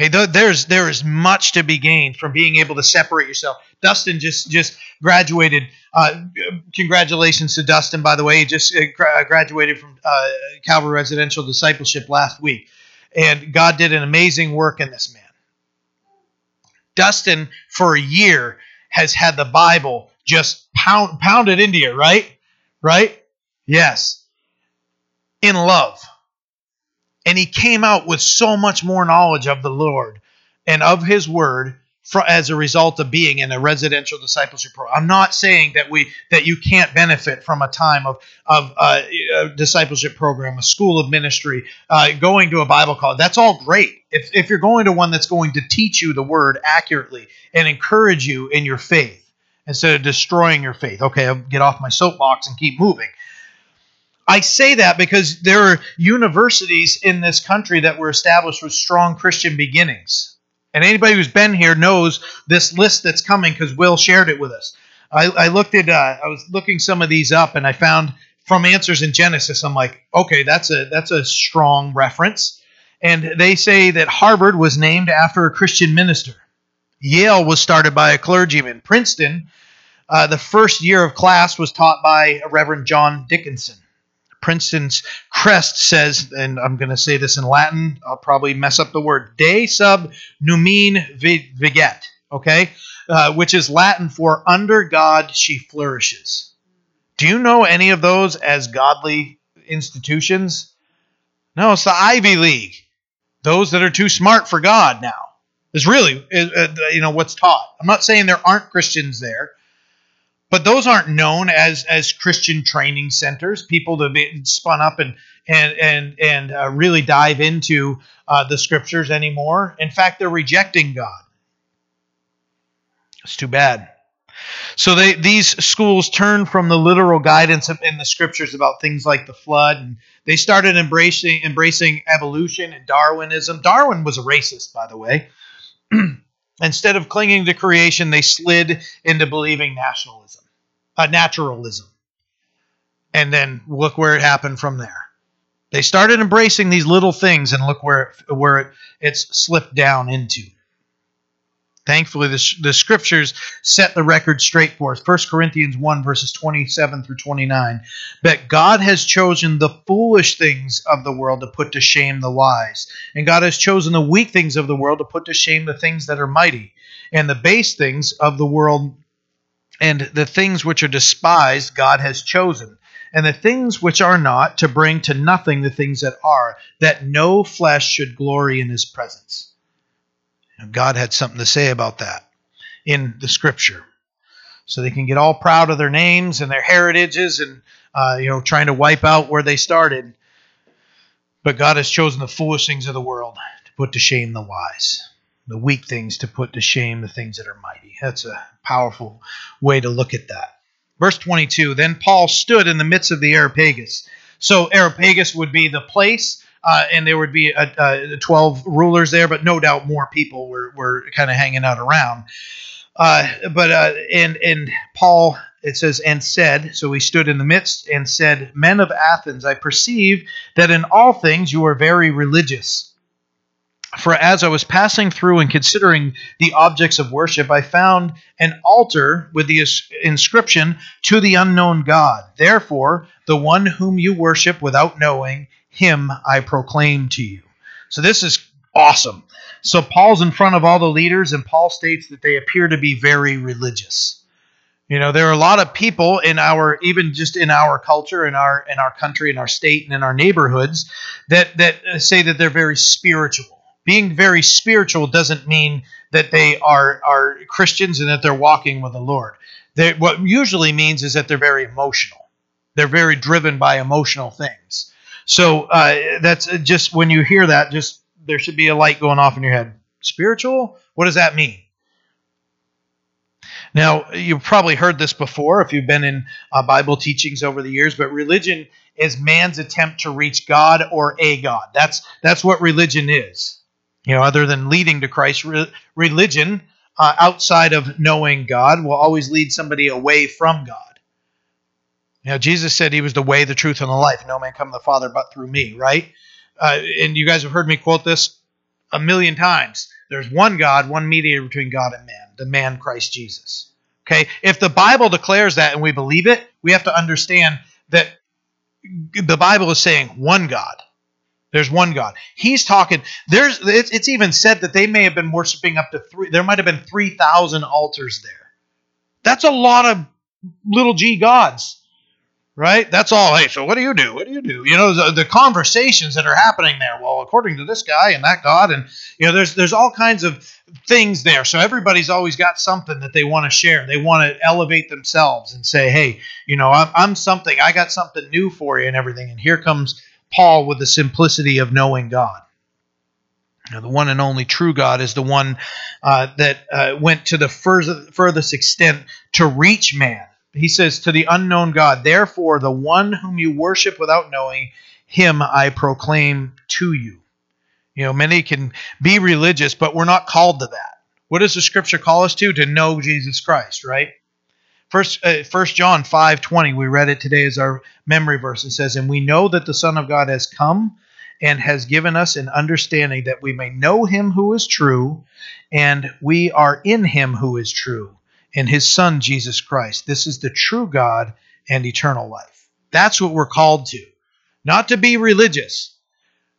Okay, there's there is much to be gained from being able to separate yourself. Dustin just just graduated. Uh, congratulations to Dustin, by the way. He just uh, graduated from uh, Calvary Residential Discipleship last week, and God did an amazing work in this man. Dustin, for a year, has had the Bible just pound, pounded into you, right? Right? Yes. In love and he came out with so much more knowledge of the Lord and of his word as a result of being in a residential discipleship program. I'm not saying that we that you can't benefit from a time of of uh, a discipleship program, a school of ministry, uh, going to a Bible college. That's all great. If if you're going to one that's going to teach you the word accurately and encourage you in your faith instead of destroying your faith. Okay, I'll get off my soapbox and keep moving. I say that because there are universities in this country that were established with strong Christian beginnings. And anybody who's been here knows this list that's coming because Will shared it with us. I, I looked at, uh, I was looking some of these up, and I found from Answers in Genesis. I'm like, okay, that's a that's a strong reference. And they say that Harvard was named after a Christian minister. Yale was started by a clergyman. Princeton, uh, the first year of class was taught by Reverend John Dickinson. Princeton's crest says, and I'm going to say this in Latin, I'll probably mess up the word, de sub numine viget, okay? Uh, which is Latin for under God she flourishes. Do you know any of those as godly institutions? No, it's the Ivy League. Those that are too smart for God now. Is really, uh, you know, what's taught. I'm not saying there aren't Christians there but those aren't known as as Christian training centers. People to be spun up and and and and uh, really dive into uh, the scriptures anymore. In fact, they're rejecting God. It's too bad. So they, these schools turned from the literal guidance in the scriptures about things like the flood, and they started embracing embracing evolution and Darwinism. Darwin was a racist, by the way. Instead of clinging to creation, they slid into believing nationalism, uh, naturalism. And then look where it happened from there. They started embracing these little things, and look where it, where it, it's slipped down into. Thankfully, the, the scriptures set the record straight for us. 1 Corinthians 1, verses 27 through 29. But God has chosen the foolish things of the world to put to shame the wise. And God has chosen the weak things of the world to put to shame the things that are mighty. And the base things of the world and the things which are despised, God has chosen. And the things which are not, to bring to nothing the things that are, that no flesh should glory in his presence. God had something to say about that in the scripture. So they can get all proud of their names and their heritages and, uh, you know, trying to wipe out where they started. But God has chosen the foolish things of the world to put to shame the wise, the weak things to put to shame the things that are mighty. That's a powerful way to look at that. Verse 22 Then Paul stood in the midst of the Areopagus. So Areopagus would be the place uh, and there would be a, a 12 rulers there, but no doubt more people were, were kind of hanging out around. Uh, but uh, and and Paul it says and said so he stood in the midst and said men of Athens I perceive that in all things you are very religious for as I was passing through and considering the objects of worship I found an altar with the inscription to the unknown God therefore the one whom you worship without knowing him I proclaim to you. So this is awesome. So Paul's in front of all the leaders, and Paul states that they appear to be very religious. You know, there are a lot of people in our, even just in our culture, in our in our country, in our state, and in our neighborhoods, that that uh, say that they're very spiritual. Being very spiritual doesn't mean that they are are Christians and that they're walking with the Lord. They, what usually means is that they're very emotional. They're very driven by emotional things. So uh, that's just when you hear that, just there should be a light going off in your head. Spiritual? What does that mean? Now, you've probably heard this before if you've been in uh, Bible teachings over the years, but religion is man's attempt to reach God or a God. That's that's what religion is. You know, other than leading to Christ, re- religion uh, outside of knowing God will always lead somebody away from God. You know, Jesus said he was the way, the truth, and the life. No man come to the Father but through me, right? Uh, and you guys have heard me quote this a million times. There's one God, one mediator between God and man, the man Christ Jesus. Okay? If the Bible declares that and we believe it, we have to understand that the Bible is saying one God. There's one God. He's talking. There's. It's, it's even said that they may have been worshiping up to three. There might have been three thousand altars there. That's a lot of little g gods right? That's all. Hey, so what do you do? What do you do? You know, the, the, conversations that are happening there. Well, according to this guy and that God, and you know, there's there's all kinds of things there. So everybody's always got something that they want to share. They want to elevate themselves and say, hey, you know, I'm, I'm something. I got something new for you and everything. And here comes Paul with the simplicity of knowing God. Now, the one and only true God is the one uh, that uh, went to the furthest extent to reach man he says, To the unknown God, therefore, the one whom you worship without knowing, him I proclaim to you. You know, many can be religious, but we're not called to that. What does the scripture call us to? To know Jesus Christ, right? First, uh, First John five twenty. We read it today as our memory verse. It says, "And we know that the Son of God has come and has given us an understanding that we may know Him who is true, and we are in Him who is true, in his Son, Jesus Christ. This is the true God and eternal life. That's what we're called to, not to be religious.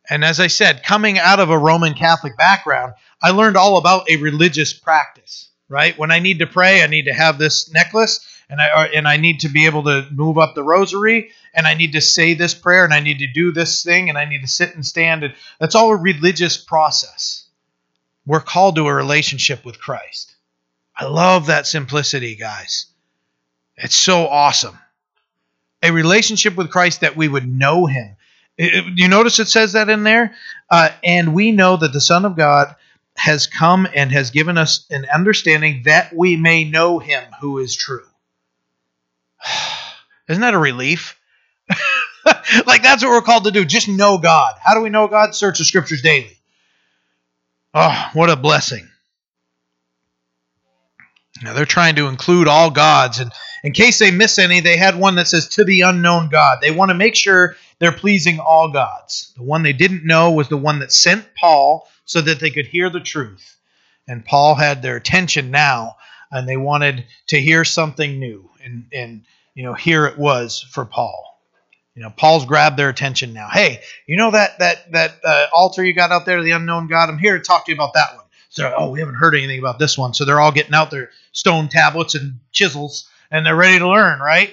And as I said, coming out of a Roman Catholic background, I learned all about a religious practice, right? When I need to pray, I need to have this necklace and I and I need to be able to move up the rosary and I need to say this prayer and I need to do this thing and I need to sit and stand and that's all a religious process. We're called to a relationship with Christ. I love that simplicity, guys. It's so awesome. A relationship with Christ that we would know Him. you notice it says that in there? Uh, and we know that the Son of God has come and has given us an understanding that we may know Him who is true. Isn't that a relief? like that's what we're called to do. Just know God. How do we know God? Search the scriptures daily. Oh, what a blessing. Now they're trying to include all gods, and in case they miss any, they had one that says to the unknown God. They want to make sure they're pleasing all gods. The one they didn't know was the one that sent Paul so that they could hear the truth. And Paul had their attention now, and they wanted to hear something new. And, and you know, here it was for Paul. You know, Paul's grabbed their attention now. Hey, you know that that that uh, altar you got out there, the unknown God? I'm here to talk to you about that one. So, oh, we haven't heard anything about this one. So they're all getting out their stone tablets and chisels, and they're ready to learn, right?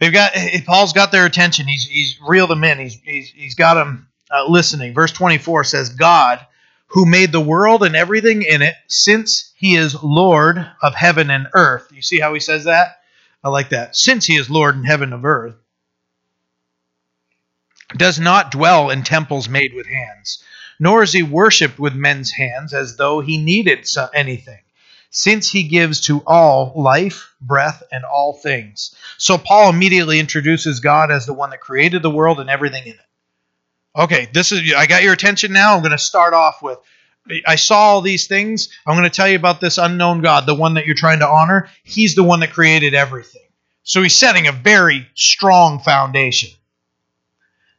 They've got Paul's got their attention. He's he's reeled them in. He's he's, he's got them uh, listening. Verse 24 says, "God, who made the world and everything in it, since He is Lord of heaven and earth." You see how he says that? I like that. Since He is Lord in heaven and earth, does not dwell in temples made with hands, nor is He worshipped with men's hands as though He needed anything since he gives to all life, breath, and all things. So Paul immediately introduces God as the one that created the world and everything in it. Okay, this is I got your attention now. I'm going to start off with I saw all these things. I'm going to tell you about this unknown God, the one that you're trying to honor. He's the one that created everything. So he's setting a very strong foundation.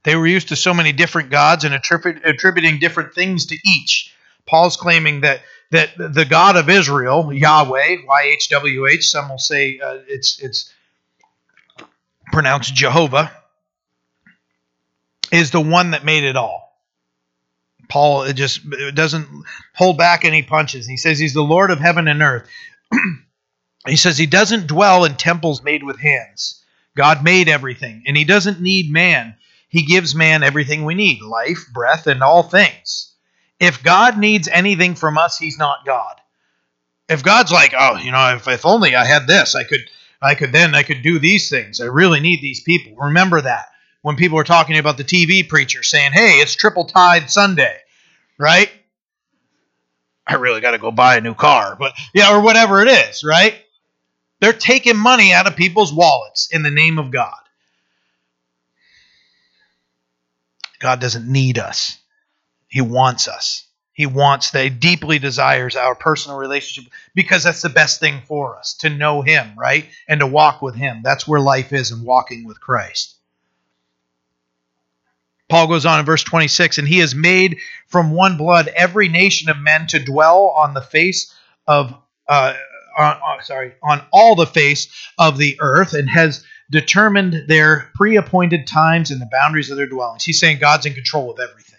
They were used to so many different gods and attributing different things to each. Paul's claiming that that the God of Israel, Yahweh, YHWH, some will say uh, it's it's pronounced Jehovah, is the one that made it all. Paul it just it doesn't hold back any punches. He says he's the Lord of heaven and earth. he says he doesn't dwell in temples made with hands. God made everything, and he doesn't need man. He gives man everything we need life, breath, and all things. If God needs anything from us, he's not God. If God's like, oh, you know, if, if only I had this, I could I could then I could do these things. I really need these people. Remember that when people are talking about the TV preacher saying, "Hey, it's triple tithe Sunday," right? I really got to go buy a new car, but yeah, or whatever it is, right? They're taking money out of people's wallets in the name of God. God doesn't need us. He wants us. He wants that. He deeply desires our personal relationship because that's the best thing for us to know Him, right? And to walk with Him. That's where life is in walking with Christ. Paul goes on in verse 26 and he has made from one blood every nation of men to dwell on the face of, uh, on, on, sorry, on all the face of the earth and has determined their pre appointed times and the boundaries of their dwellings. He's saying God's in control of everything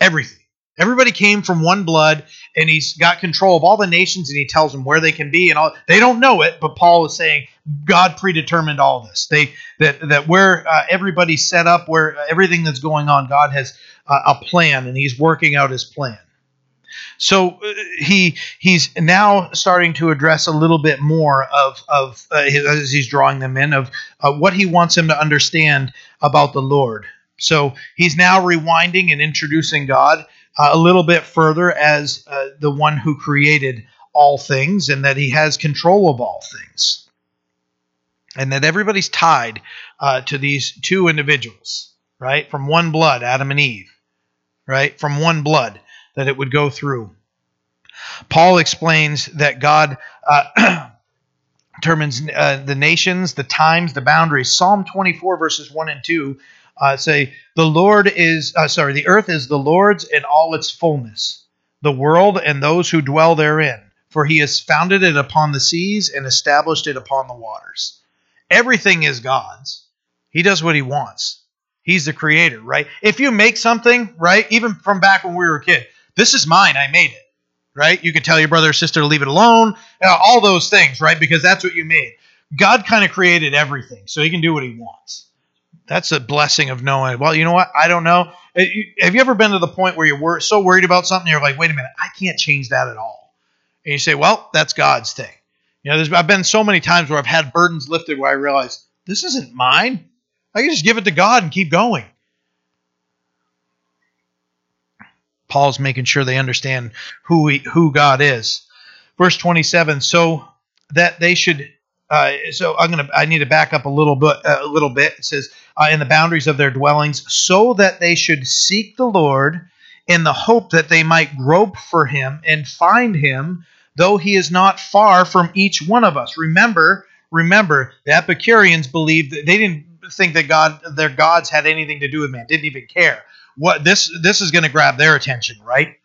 everything. Everybody came from one blood, and he's got control of all the nations, and he tells them where they can be, and all. They don't know it, but Paul is saying God predetermined all this. They that that where uh, everybody's set up, where everything that's going on, God has uh, a plan, and He's working out His plan. So uh, he he's now starting to address a little bit more of of uh, as he's drawing them in of uh, what he wants them to understand about the Lord. So he's now rewinding and introducing God uh, a little bit further as uh, the one who created all things and that he has control of all things. And that everybody's tied uh, to these two individuals, right? From one blood, Adam and Eve, right? From one blood that it would go through. Paul explains that God uh, determines uh, the nations, the times, the boundaries. Psalm 24, verses 1 and 2 uh, say, The Lord is, uh, sorry, the earth is the Lord's in all its fullness, the world and those who dwell therein. For he has founded it upon the seas and established it upon the waters. Everything is God's. He does what he wants. He's the creator, right? If you make something, right, even from back when we were a kid, this is mine, I made it, right? You can tell your brother or sister to leave it alone, know, all those things, right? Because that's what you made. God kind of created everything, so he can do what he wants that's a blessing of knowing. Well, you know what? I don't know. Uh, have you ever been to the point where you're so worried about something, you're like, wait a minute, I can't change that at all. And you say, well, that's God's thing. You know, I've been so many times where I've had burdens lifted where I realize this isn't mine. I can just give it to God and keep going. Paul's making sure they understand who he, who God is. Verse 27, so that they should uh, so I'm gonna I need to back up a little bit uh, a little bit. It says uh, in the boundaries of their dwellings, so that they should seek the Lord in the hope that they might grope for Him and find Him, though He is not far from each one of us. Remember, remember, the Epicureans believed that they didn't think that God their gods had anything to do with man, didn't even care. What this this is going to grab their attention, right?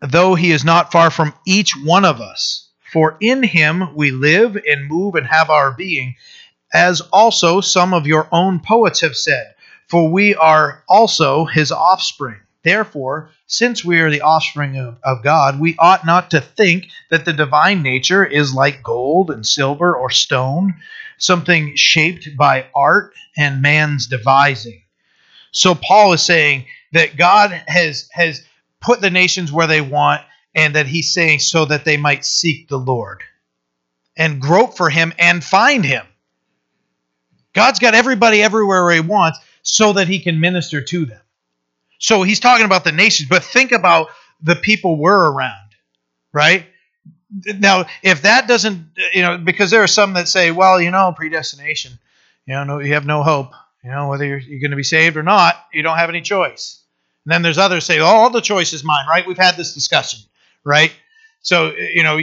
though he is not far from each one of us. For in him we live and move and have our being, as also some of your own poets have said, for we are also his offspring. Therefore, since we are the offspring of, of, God, we ought not to think that the divine nature is like gold and silver or stone, something shaped by art and man's devising. So Paul is saying that God has has put the nations where they want, and that he's saying so that they might seek the Lord and grope for him and find him. God's got everybody everywhere he wants so that he can minister to them. So he's talking about the nations, but think about the people we're around, right? Now, if that doesn't, you know, because there are some that say, well, you know, predestination, you know, no, you have no hope. You know, whether you're, you're going to be saved or not, you don't have any choice. And then there's others say, oh, all the choice is mine, right? We've had this discussion, right? So, you know,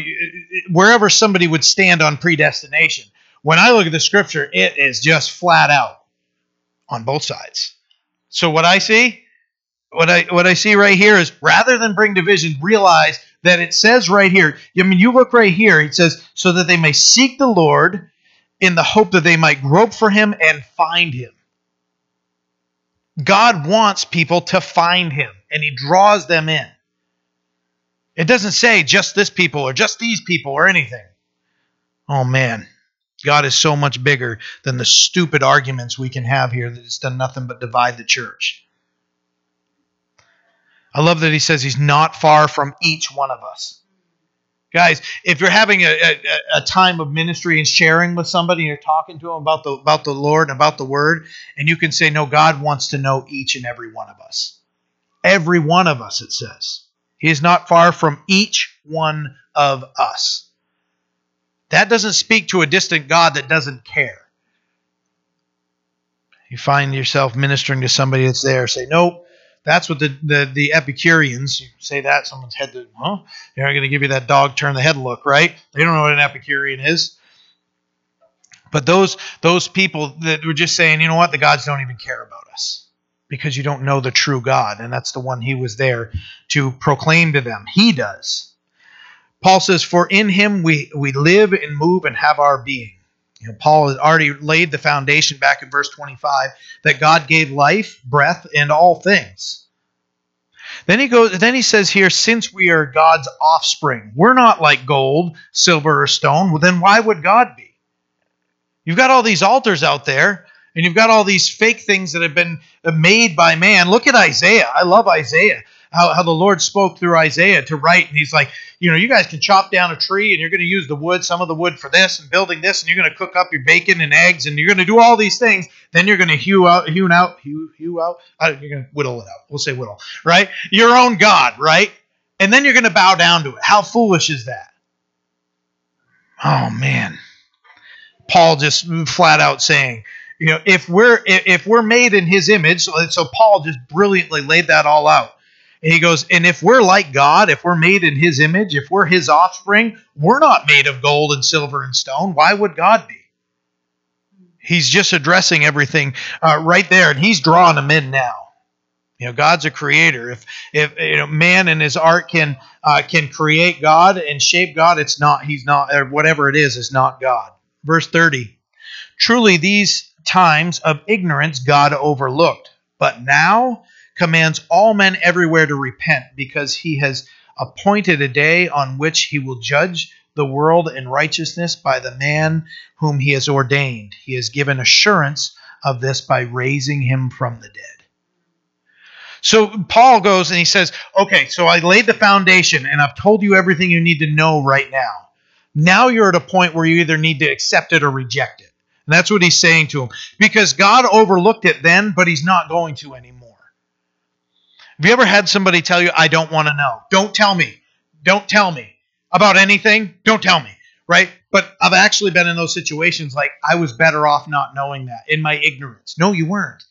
wherever somebody would stand on predestination, when I look at the scripture, it is just flat out on both sides. So what I see, what I what I see right here is rather than bring division, realize that it says right here. I mean, you look right here. It says so that they may seek the Lord in the hope that they might grope for Him and find Him. God wants people to find Him, and He draws them in. It doesn't say just this people or just these people or anything. Oh man, God is so much bigger than the stupid arguments we can have here that it's done nothing but divide the church. I love that he says he's not far from each one of us. Guys, if you're having a, a, a, time of ministry and sharing with somebody and you're talking to them about the about the Lord and about the Word, and you can say, No, God wants to know each and every one of us. Every one of us, it says. He is not far from each one of us. That doesn't speak to a distant God that doesn't care. You find yourself ministering to somebody that's there, say, Nope, that's what the, the, the Epicureans you say that someone's head to huh? They're going to give you that dog turn the head look, right? They don't know what an Epicurean is. But those those people that were just saying, you know what, the gods don't even care about us because you don't know the true God, and that's the one He was there to proclaim to them. He does. Paul says, "For in Him we we live and move and have our being." You know, Paul had already laid the foundation back in verse 25 that God gave life, breath, and all things. Then he goes then he says here since we are God's offspring, we're not like gold, silver or stone, well then why would God be? You've got all these altars out there and you've got all these fake things that have been made by man. Look at Isaiah. I love Isaiah how, how the Lord spoke through Isaiah to write. And he's like, you know, you guys can chop down a tree and you're going to use the wood, some of the wood for this and building this, and you're going to cook up your bacon and eggs and you're going to do all these things. Then you're going to hew out, hew out, hew, hew out. Uh, you're going to whittle it out. We'll say whittle, right? Your own God, right? And then you're going to bow down to it. How foolish is that? Oh, man. Paul just flat out saying, you know, if we're if we're made in His image, so Paul just brilliantly laid that all out. And he goes, and if we're like God, if we're made in his image, if we're his offspring, we're not made of gold and silver and stone. Why would God be? He's just addressing everything uh, right there, and he's drawing them in now. You know, God's a creator. If if you know man and his art can uh, can create God and shape God, it's not. He's not. Or whatever it is, is not God. Verse thirty. Truly, these times of ignorance God overlooked, but now commands all men everywhere to repent because he has appointed a day on which he will judge the world in righteousness by the man whom he has ordained. He has given assurance of this by raising him from the dead. So Paul goes and he says, Okay, so I laid the foundation and I've told you everything you need to know right now. Now you're at a point where you either need to accept it or reject it. And that's what he's saying to him. Because God overlooked it then, but he's not going to anymore. Have you ever had somebody tell you, I don't want to know? Don't tell me. Don't tell me about anything. Don't tell me. Right? But I've actually been in those situations like I was better off not knowing that in my ignorance. No, you weren't.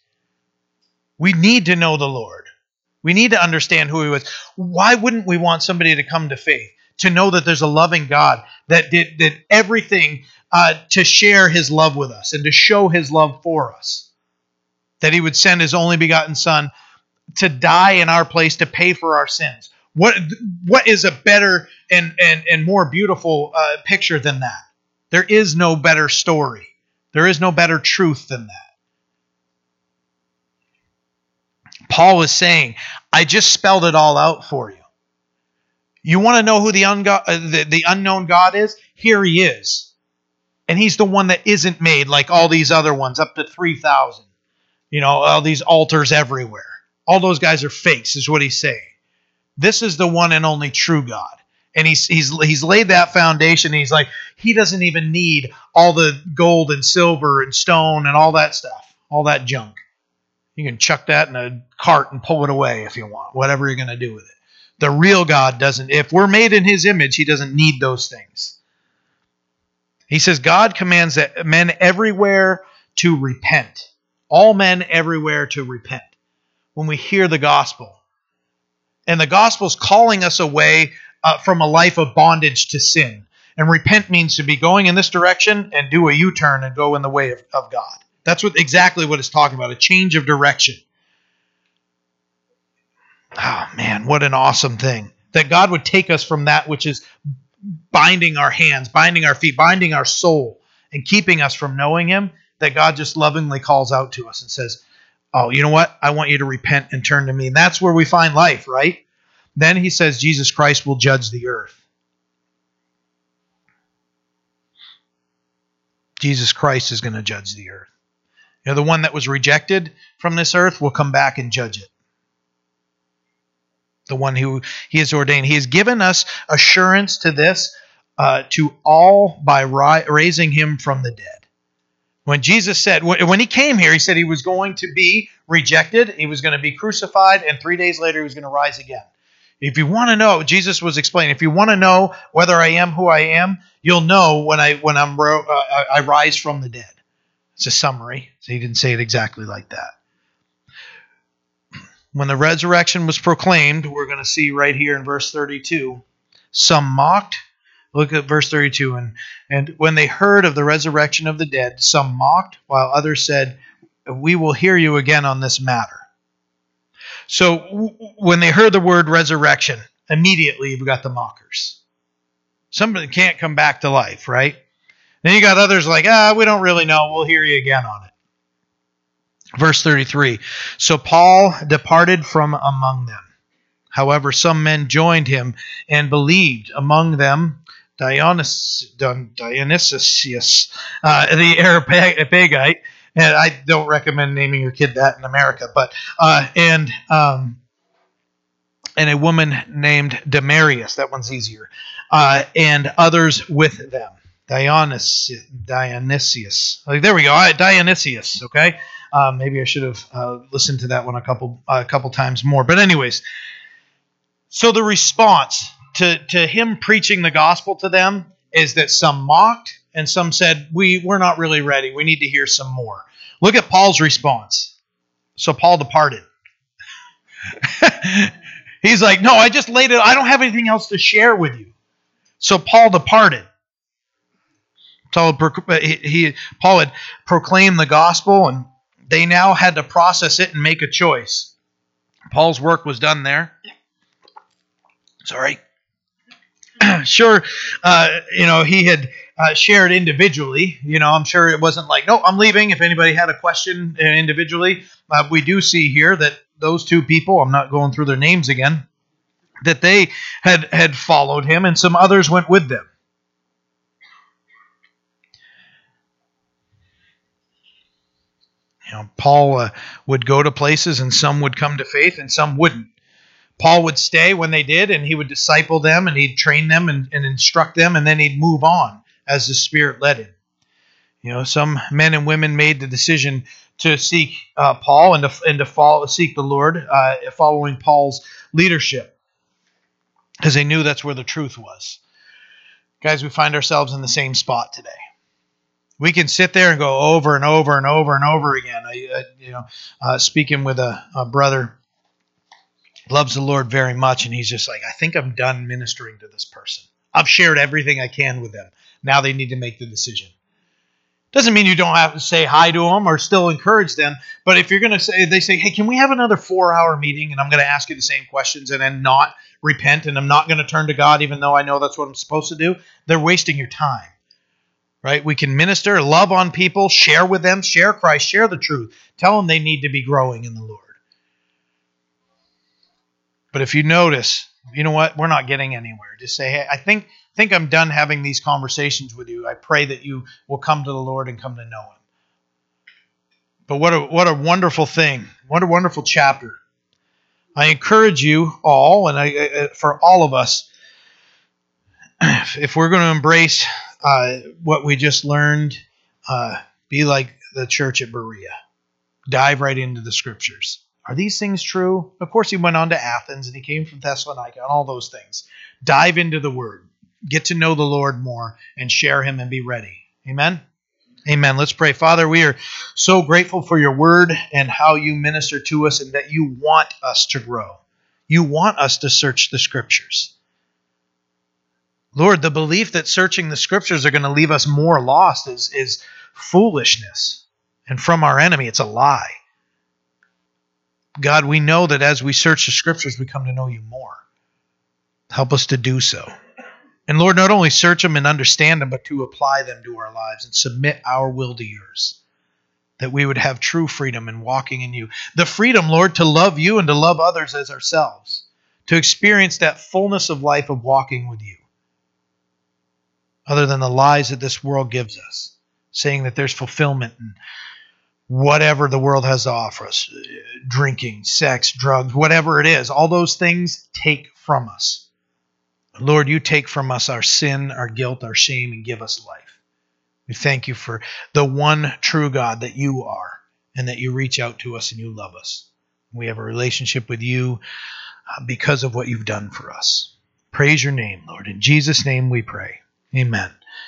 We need to know the Lord. We need to understand who He was. Why wouldn't we want somebody to come to faith? To know that there's a loving God that did, did everything uh, to share His love with us and to show His love for us. That He would send His only begotten Son to die in our place to pay for our sins. What what is a better and and and more beautiful uh, picture than that? There is no better story. There is no better truth than that. Paul is saying, I just spelled it all out for you. You want to know who the, ungo- uh, the, the unknown God is? Here he is. And he's the one that isn't made like all these other ones, up to 3,000. You know, all these altars everywhere. All those guys are fakes, is what he's saying. This is the one and only true God. And he's, he's, he's laid that foundation. he's like, he doesn't even need all the gold and silver and stone and all that stuff, all that junk. You can chuck that in a cart and pull it away if you want, whatever you're going to do with it. The real God doesn't. If we're made in his image, he doesn't need those things. He says God commands that men everywhere to repent. All men everywhere to repent. When we hear the gospel. And the gospel is calling us away uh, from a life of bondage to sin. And repent means to be going in this direction and do a U turn and go in the way of, of God. That's what exactly what it's talking about a change of direction. Oh, man, what an awesome thing. That God would take us from that which is binding our hands, binding our feet, binding our soul, and keeping us from knowing Him, that God just lovingly calls out to us and says, Oh, you know what? I want you to repent and turn to me. And that's where we find life, right? Then He says, Jesus Christ will judge the earth. Jesus Christ is going to judge the earth. You know, the one that was rejected from this earth will come back and judge it the one who he has ordained. He has given us assurance to this, uh, to all by ri- raising him from the dead. When Jesus said, when he came here, he said he was going to be rejected, he was going to be crucified, and three days later he was going to rise again. If you want to know, Jesus was explaining. If you want to know whether I am who I am, you'll know when I when I'm uh, I rise from the dead. It's a summary. So he didn't say it exactly like that when the resurrection was proclaimed, we're going to see right here in verse 32, some mocked. Look at verse 32. And, and when they heard of the resurrection of the dead, some mocked, while others said, We will hear you again on this matter. So w- when they heard the word resurrection, immediately you've got the mockers. Somebody can't come back to life, right? Then you got others like, ah, we don't really know. We'll hear you again on it. Verse 33 So Paul departed from among them. However, some men joined him and believed, among them Dionysius, Dionysius uh, the Areopagite. And I don't recommend naming your kid that in America, but uh, and um, and a woman named Damaris. That one's easier. Uh, and others with them. Dionysius. Dionysius. Oh, there we go. Dionysius. Okay. Um, maybe I should have uh, listened to that one a couple a couple times more. But anyways, so the response to to him preaching the gospel to them is that some mocked and some said, "We we're not really ready. We need to hear some more." Look at Paul's response. So Paul departed. He's like, "No, I just laid it. I don't have anything else to share with you." So Paul departed. Paul, he, Paul had proclaimed the gospel and they now had to process it and make a choice. Paul's work was done there. Sorry. sure, uh, you know, he had uh, shared individually. You know, I'm sure it wasn't like, no, I'm leaving. If anybody had a question uh, individually, uh, we do see here that those two people, I'm not going through their names again, that they had had followed him, and some others went with them. You know, Paul uh, would go to places and some would come to faith and some wouldn't. Paul would stay when they did and he would disciple them and he'd train them and, and instruct them and then he'd move on as the Spirit led him. You know, some men and women made the decision to seek uh, Paul and to, and to follow, seek the Lord, uh, following Paul's leadership because they knew that's where the truth was. Guys, we find ourselves in the same spot today we can sit there and go over and over and over and over again. I, I you know, uh, speaking with a, a, brother, loves the Lord very much, and he's just like, I think I'm done ministering to this person. I've shared everything I can with them. Now they need to make the decision. Doesn't mean you don't have to say hi to them or still encourage them. But if you're going to say, they say, hey, can we have another four hour meeting? And I'm going to ask you the same questions and then not repent and I'm not going to turn to God even though I know that's what I'm supposed to do. They're wasting your time. Right? We can minister, love on people, share with them, share Christ, share the truth. Tell them they need to be growing in the Lord. But if you notice, you know what? We're not getting anywhere. Just say, hey, I think think I'm done having these conversations with you. I pray that you will come to the Lord and come to know Him. But what a what a wonderful thing! What a wonderful chapter. I encourage you all, and I, for all of us, if we're going to embrace uh, what we just learned, uh, be like the church at Berea. Dive right into the scriptures. Are these things true? Of course, he went on to Athens and he came from Thessalonica and all those things. Dive into the word get to know the Lord more and share Him and be ready. Amen. Amen. Let's pray. Father, we are so grateful for your word and how you minister to us and that you want us to grow. You want us to search the scriptures. Lord, the belief that searching the scriptures are going to leave us more lost is, is foolishness. And from our enemy, it's a lie. God, we know that as we search the scriptures, we come to know you more. Help us to do so. And Lord, not only search them and understand them, but to apply them to our lives and submit our will to yours. That we would have true freedom in walking in you. The freedom, Lord, to love you and to love others as ourselves. To experience that fullness of life of walking with you. Other than the lies that this world gives us, saying that there's fulfillment in whatever the world has to offer us drinking, sex, drugs, whatever it is, all those things take from us. Lord, you take from us our sin, our guilt, our shame, and give us life. We thank you for the one true God that you are, and that you reach out to us and you love us. We have a relationship with you uh, because of what you've done for us. Praise your name, Lord. In Jesus' name we pray. Amen.